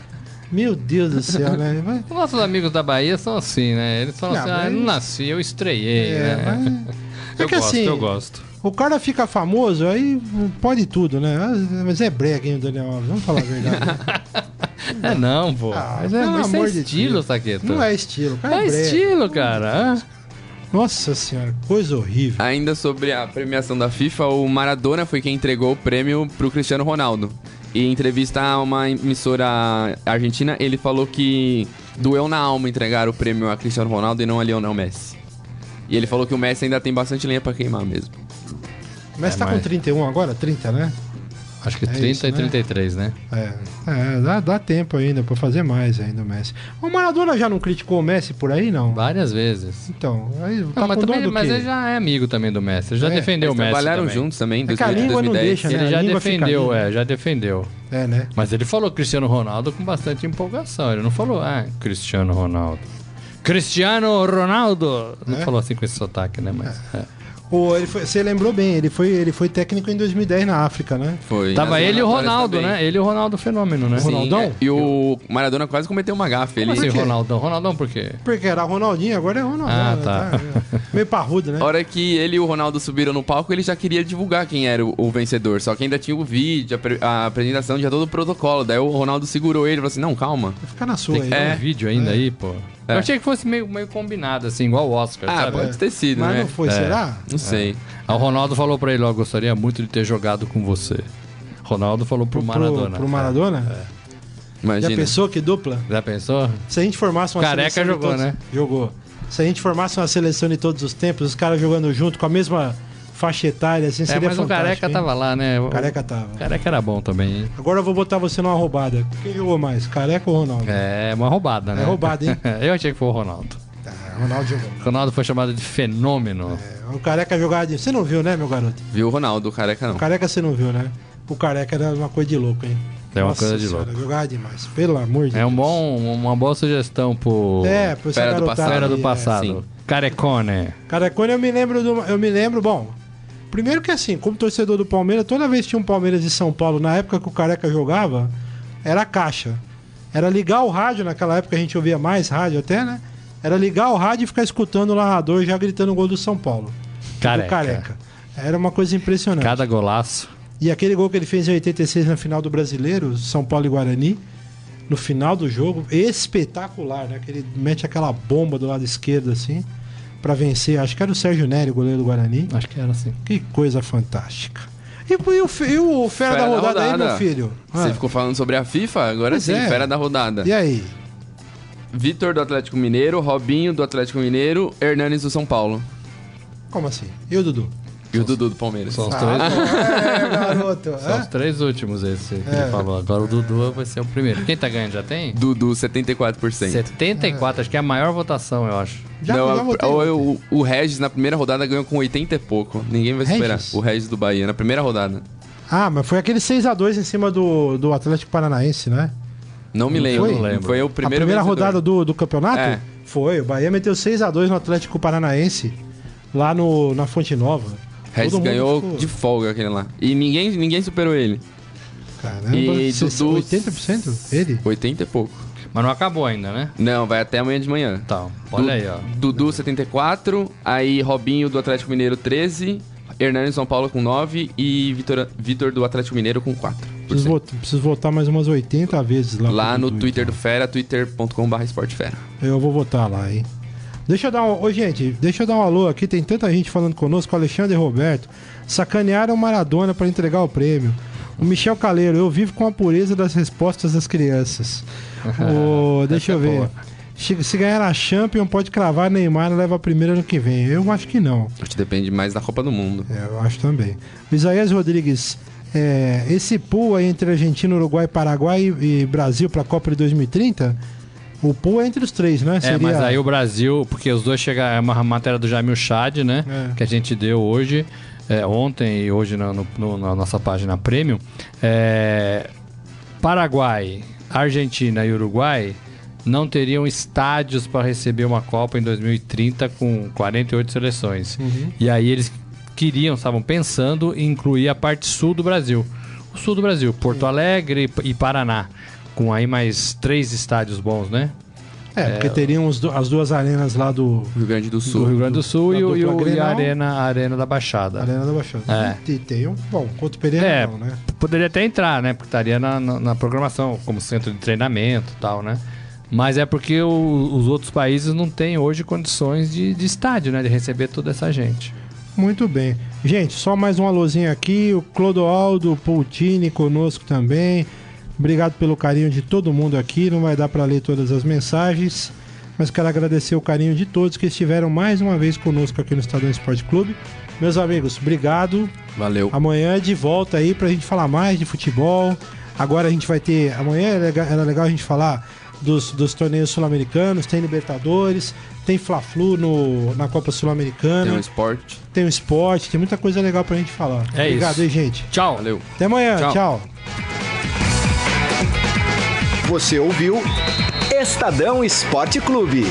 [SPEAKER 2] Meu Deus do céu, né? Mas-
[SPEAKER 3] Os nossos amigos da Bahia são assim, né? Eles falam
[SPEAKER 2] Não,
[SPEAKER 3] assim, ah, eu não
[SPEAKER 2] mas-
[SPEAKER 3] nasci, eu estreiei,
[SPEAKER 2] É,
[SPEAKER 3] né?
[SPEAKER 2] mas- é que
[SPEAKER 3] gosto,
[SPEAKER 2] assim,
[SPEAKER 3] eu gosto.
[SPEAKER 2] O cara fica famoso, aí pode tudo, né? Ah, Mas é brega, hein, o Daniel Alves? Vamos falar a verdade. né?
[SPEAKER 3] É não, pô.
[SPEAKER 2] Ah,
[SPEAKER 3] mas é, mas é
[SPEAKER 2] amor de
[SPEAKER 3] estilo,
[SPEAKER 2] Deus.
[SPEAKER 3] Saqueta.
[SPEAKER 2] Não é estilo, cara é,
[SPEAKER 3] É estilo, cara.
[SPEAKER 2] Nossa senhora, coisa horrível.
[SPEAKER 4] Ainda sobre a premiação da FIFA, o Maradona foi quem entregou o prêmio pro Cristiano Ronaldo. E em entrevista a uma emissora argentina, ele falou que doeu na alma entregar o prêmio a Cristiano Ronaldo e não a Lionel Messi. E ele falou que o Messi ainda tem bastante lenha pra queimar mesmo.
[SPEAKER 2] Mas
[SPEAKER 3] É,
[SPEAKER 2] tá com
[SPEAKER 3] mas-
[SPEAKER 2] 31 agora? 30, né?
[SPEAKER 3] Acho que
[SPEAKER 2] É
[SPEAKER 3] 30
[SPEAKER 2] isso,
[SPEAKER 3] e
[SPEAKER 2] né?
[SPEAKER 3] 33, né?
[SPEAKER 2] É, é dá, dá tempo ainda pra fazer mais ainda o Messi. O Maradona já não criticou o Messi por aí, não?
[SPEAKER 3] Várias vezes.
[SPEAKER 2] Então, aí tá
[SPEAKER 3] Não, mas,
[SPEAKER 2] com
[SPEAKER 3] também,
[SPEAKER 2] do
[SPEAKER 3] mas ele já é amigo também do Messi. Ele já
[SPEAKER 2] É,
[SPEAKER 3] defendeu
[SPEAKER 4] Eles
[SPEAKER 3] o Messi.
[SPEAKER 4] trabalharam
[SPEAKER 3] também.
[SPEAKER 4] juntos também,
[SPEAKER 2] É que a
[SPEAKER 4] 2008,
[SPEAKER 2] língua não
[SPEAKER 4] 2010.
[SPEAKER 2] deixa, né?
[SPEAKER 3] Ele
[SPEAKER 2] A
[SPEAKER 3] já defendeu, é, já defendeu.
[SPEAKER 2] É, né?
[SPEAKER 3] Mas ele falou Cristiano Ronaldo com bastante empolgação. Ele não falou, ah, Cristiano Ronaldo. Cristiano Ronaldo! Não
[SPEAKER 2] É?
[SPEAKER 3] falou assim com esse sotaque, né? Mas. é.
[SPEAKER 2] O, ele foi, você lembrou bem, ele foi, ele foi técnico em 2010 na África, né?
[SPEAKER 4] Foi.
[SPEAKER 3] Tava ele e o Ronaldo,
[SPEAKER 4] também.
[SPEAKER 3] né? Ele e o Ronaldo Fenômeno, né?
[SPEAKER 2] O
[SPEAKER 4] Sim,
[SPEAKER 2] Ronaldão?
[SPEAKER 4] é. E o Maradona quase cometeu uma gafe. Ele,
[SPEAKER 3] assim? Ronaldão? Ronaldão por quê?
[SPEAKER 2] Porque era Ronaldinho, agora é Ronaldão.
[SPEAKER 3] Ah,
[SPEAKER 2] né?
[SPEAKER 3] tá.
[SPEAKER 2] É, Meio parrudo, né?
[SPEAKER 4] A hora que ele e o Ronaldo subiram no palco, ele já queria divulgar quem era o, o vencedor. Só que ainda tinha o vídeo, a, pre- a apresentação, já todo o protocolo. Daí o Ronaldo segurou ele e falou assim: Não, calma.
[SPEAKER 2] Fica na sua
[SPEAKER 3] Tem
[SPEAKER 2] aí.
[SPEAKER 3] um vídeo ainda aí, pô.
[SPEAKER 4] É.
[SPEAKER 3] Eu achei que fosse meio, meio combinado, assim, igual o Oscar,
[SPEAKER 4] Ah,
[SPEAKER 3] sabe?
[SPEAKER 4] pode ter sido,
[SPEAKER 2] Mas
[SPEAKER 4] né?
[SPEAKER 2] não foi,
[SPEAKER 3] É.
[SPEAKER 2] será?
[SPEAKER 4] Não sei.
[SPEAKER 3] Aí o Ronaldo falou pra ele, ó, gostaria muito de ter jogado com você. Ronaldo falou pro, Maradona.
[SPEAKER 2] Pro, pro Maradona? Já
[SPEAKER 4] Imagina.
[SPEAKER 2] pensou que dupla?
[SPEAKER 3] É. Já pensou?
[SPEAKER 2] Se a gente formasse uma
[SPEAKER 3] Careca
[SPEAKER 2] seleção. de
[SPEAKER 3] jogou,
[SPEAKER 2] todos-
[SPEAKER 3] né?
[SPEAKER 2] Jogou. Se a gente formasse uma seleção de todos os tempos, os caras jogando junto com a mesma faixa etária, assim,
[SPEAKER 3] É,
[SPEAKER 2] seria
[SPEAKER 3] mas o
[SPEAKER 2] fantástico.
[SPEAKER 3] Careca
[SPEAKER 2] hein?
[SPEAKER 3] tava lá, né? O
[SPEAKER 2] Careca tava.
[SPEAKER 3] o Careca era bom também, hein?
[SPEAKER 2] Agora eu vou botar você numa roubada. Quem jogou mais? Careca ou Ronaldo?
[SPEAKER 3] É uma roubada, né?
[SPEAKER 2] É roubada, hein?
[SPEAKER 3] Eu achei que foi o Ronaldo.
[SPEAKER 2] Ah, Ronaldo jogou.
[SPEAKER 3] Ronaldo foi chamado de fenômeno.
[SPEAKER 2] É, o Careca jogava de... Você não viu, né, meu garoto?
[SPEAKER 4] Viu o Ronaldo, o careca não.
[SPEAKER 2] O Careca você não viu, né? O Careca era uma coisa de louco, hein?
[SPEAKER 3] É uma
[SPEAKER 2] Nossa
[SPEAKER 3] coisa de
[SPEAKER 2] senhora,
[SPEAKER 3] louco.
[SPEAKER 2] Jogava demais. Pelo amor de
[SPEAKER 3] É um
[SPEAKER 2] Deus.
[SPEAKER 3] bom, uma boa sugestão pro
[SPEAKER 2] É, pro
[SPEAKER 4] Fera do
[SPEAKER 2] garotada
[SPEAKER 4] passado.
[SPEAKER 3] Fera do
[SPEAKER 2] é.
[SPEAKER 3] passado.
[SPEAKER 4] sim.
[SPEAKER 3] Carecone.
[SPEAKER 2] Quando eu me lembro do. Eu me lembro, bom. Primeiro que assim, como torcedor do Palmeiras, toda vez que tinha um Palmeiras de São Paulo, na época que o Careca jogava, era caixa. Era ligar o rádio, naquela época a gente ouvia mais rádio até, né? Era ligar o rádio e ficar escutando o narrador já gritando o gol do São Paulo.
[SPEAKER 3] Careca.
[SPEAKER 2] Do Careca. Era uma coisa impressionante.
[SPEAKER 3] Cada golaço.
[SPEAKER 2] E aquele gol que ele fez em 86 na final do Brasileiro, São Paulo e Guarani, no final do jogo, espetacular, né? Que ele mete aquela bomba do lado esquerdo assim, pra vencer. Acho que era o Sérgio Nery, goleiro do Guarani.
[SPEAKER 3] Acho que era assim.
[SPEAKER 2] Que coisa fantástica. E, e o, e o fera, da rodada, aí, meu filho?
[SPEAKER 4] Você
[SPEAKER 2] Ah,
[SPEAKER 4] ficou falando sobre a FIFA? Agora
[SPEAKER 2] Pois
[SPEAKER 4] sim,
[SPEAKER 2] é.
[SPEAKER 4] fera da rodada.
[SPEAKER 2] E aí?
[SPEAKER 4] Vitor do Atlético Mineiro, Robinho do Atlético Mineiro, Hernanes do São Paulo.
[SPEAKER 2] Como assim? E o Dudu?
[SPEAKER 4] E o Dudu do Palmeiras.
[SPEAKER 3] São os
[SPEAKER 2] Ah,
[SPEAKER 3] três,
[SPEAKER 2] é, garoto.
[SPEAKER 3] são os
[SPEAKER 2] Hã?
[SPEAKER 3] três últimos esse que
[SPEAKER 2] É.
[SPEAKER 3] ele falou. Agora o Dudu vai ser o primeiro. Quem tá ganhando já tem?
[SPEAKER 4] Dudu, 74%.
[SPEAKER 3] 74, acho que é a maior votação, eu acho.
[SPEAKER 2] Já,
[SPEAKER 4] Não,
[SPEAKER 2] já
[SPEAKER 4] a-
[SPEAKER 2] votei.
[SPEAKER 4] o, o, o Regis na primeira rodada ganhou com 80 e pouco. Ninguém vai superar.
[SPEAKER 2] Regis?
[SPEAKER 4] O Regis do Bahia, na primeira rodada.
[SPEAKER 2] Ah, mas foi aquele 6x2 em cima do, do Atlético Paranaense, né?
[SPEAKER 4] Não me
[SPEAKER 2] Não
[SPEAKER 4] lembro.
[SPEAKER 2] foi?
[SPEAKER 3] Não lembro.
[SPEAKER 4] Foi o
[SPEAKER 2] a
[SPEAKER 4] primeiro
[SPEAKER 2] primeira
[SPEAKER 4] vencedor.
[SPEAKER 2] rodada do, do campeonato?
[SPEAKER 4] É.
[SPEAKER 2] Foi. O Bahia meteu 6x2 no Atlético Paranaense, lá no, na Fonte Nova.
[SPEAKER 4] Regis ganhou
[SPEAKER 2] ficou-
[SPEAKER 4] de folga aquele lá. E ninguém, ninguém superou ele.
[SPEAKER 2] Caramba,
[SPEAKER 4] E Dudu-
[SPEAKER 2] 80% ele?
[SPEAKER 4] 80 e pouco.
[SPEAKER 3] Mas não acabou ainda, né?
[SPEAKER 4] Não, vai até amanhã de manhã.
[SPEAKER 3] Tá, olha
[SPEAKER 4] Du-
[SPEAKER 3] aí, ó.
[SPEAKER 4] Dudu 74, aí Robinho do Atlético Mineiro 13, Hernani São Paulo com 9 e Vitor, Vitor do Atlético Mineiro com 4.
[SPEAKER 2] Preciso, votar, preciso votar mais umas 80 vezes lá.
[SPEAKER 4] Lá no
[SPEAKER 2] Dudu,
[SPEAKER 4] Twitter do
[SPEAKER 2] então.
[SPEAKER 4] Fera, twitter.com.br esportfera.
[SPEAKER 2] Eu vou votar lá, hein? Deixa eu dar um. Ô, gente, deixa eu dar um alô aqui. Tem tanta gente falando conosco. O Alexandre Roberto. Sacanearam o Maradona para entregar o prêmio. O Michel Caleiro, eu vivo com a pureza das respostas das crianças. Ô, deixa eu
[SPEAKER 3] é
[SPEAKER 2] ver. Se ganhar a Champion, pode cravar Neymar leva a primeira ano que vem. Eu acho que não.
[SPEAKER 4] Acho que depende mais da Copa do Mundo.
[SPEAKER 2] É, eu acho também. O Isaías Rodrigues, é, esse pool aí entre Argentina, Uruguai, Paraguai e Brasil para a Copa de 2030, o pool é entre os três, né?
[SPEAKER 3] É, mas aí o Brasil, porque os dois chegaram, é uma matéria do Jamil Chad, né?
[SPEAKER 2] É.
[SPEAKER 3] Que a gente deu hoje, é, ontem e hoje na, no- no- na nossa página Premium. É, Paraguai, Argentina e Uruguai não teriam estádios para receber uma Copa em 2030 com 48 seleções. E aí eles queriam, estavam pensando em incluir a parte sul do Brasil. O sul do Brasil, Porto Alegre e Paraná. Com aí mais três estádios bons, né?
[SPEAKER 2] É, porque teriam os do- as duas arenas lá do
[SPEAKER 4] Rio Grande do
[SPEAKER 3] do
[SPEAKER 4] Sul.
[SPEAKER 3] Rio Grande do Sul
[SPEAKER 2] da
[SPEAKER 3] e, o- e, o- e a, arena, a Arena da Baixada.
[SPEAKER 2] Arena da Baixada.
[SPEAKER 3] É.
[SPEAKER 2] E tem um, bom, Couto Pereira
[SPEAKER 3] É,
[SPEAKER 2] não, né?
[SPEAKER 3] poderia até entrar, né? Porque estaria na, na, na programação, como centro de treinamento e tal, né? Mas é porque o- os outros países não têm hoje condições de, de estádio, né? De receber toda essa gente.
[SPEAKER 2] Muito bem. Gente, só mais um alôzinho aqui. O Clodoaldo Poutini conosco também. Obrigado pelo carinho de todo mundo aqui. Não vai dar para ler todas as mensagens, mas quero agradecer o carinho de todos que estiveram mais uma vez conosco aqui no Estadão Esporte Clube. Meus amigos, obrigado.
[SPEAKER 4] Valeu.
[SPEAKER 2] Amanhã é de volta aí pra gente falar mais de futebol. Agora a gente vai ter. Amanhã era legal, era legal a gente falar dos, dos torneios sul-americanos, tem Libertadores, tem Fla-Flu no- na Copa
[SPEAKER 4] Tem
[SPEAKER 2] Sul-Americana,
[SPEAKER 4] um esporte.
[SPEAKER 2] tem o esporte, tem muita coisa legal pra gente falar.
[SPEAKER 3] É
[SPEAKER 2] Obrigado
[SPEAKER 3] isso.
[SPEAKER 2] aí, gente.
[SPEAKER 3] Tchau!
[SPEAKER 4] Valeu.
[SPEAKER 2] Até amanhã.
[SPEAKER 4] Tchau.
[SPEAKER 2] Tchau.
[SPEAKER 1] Você ouviu Estadão Esporte Clube.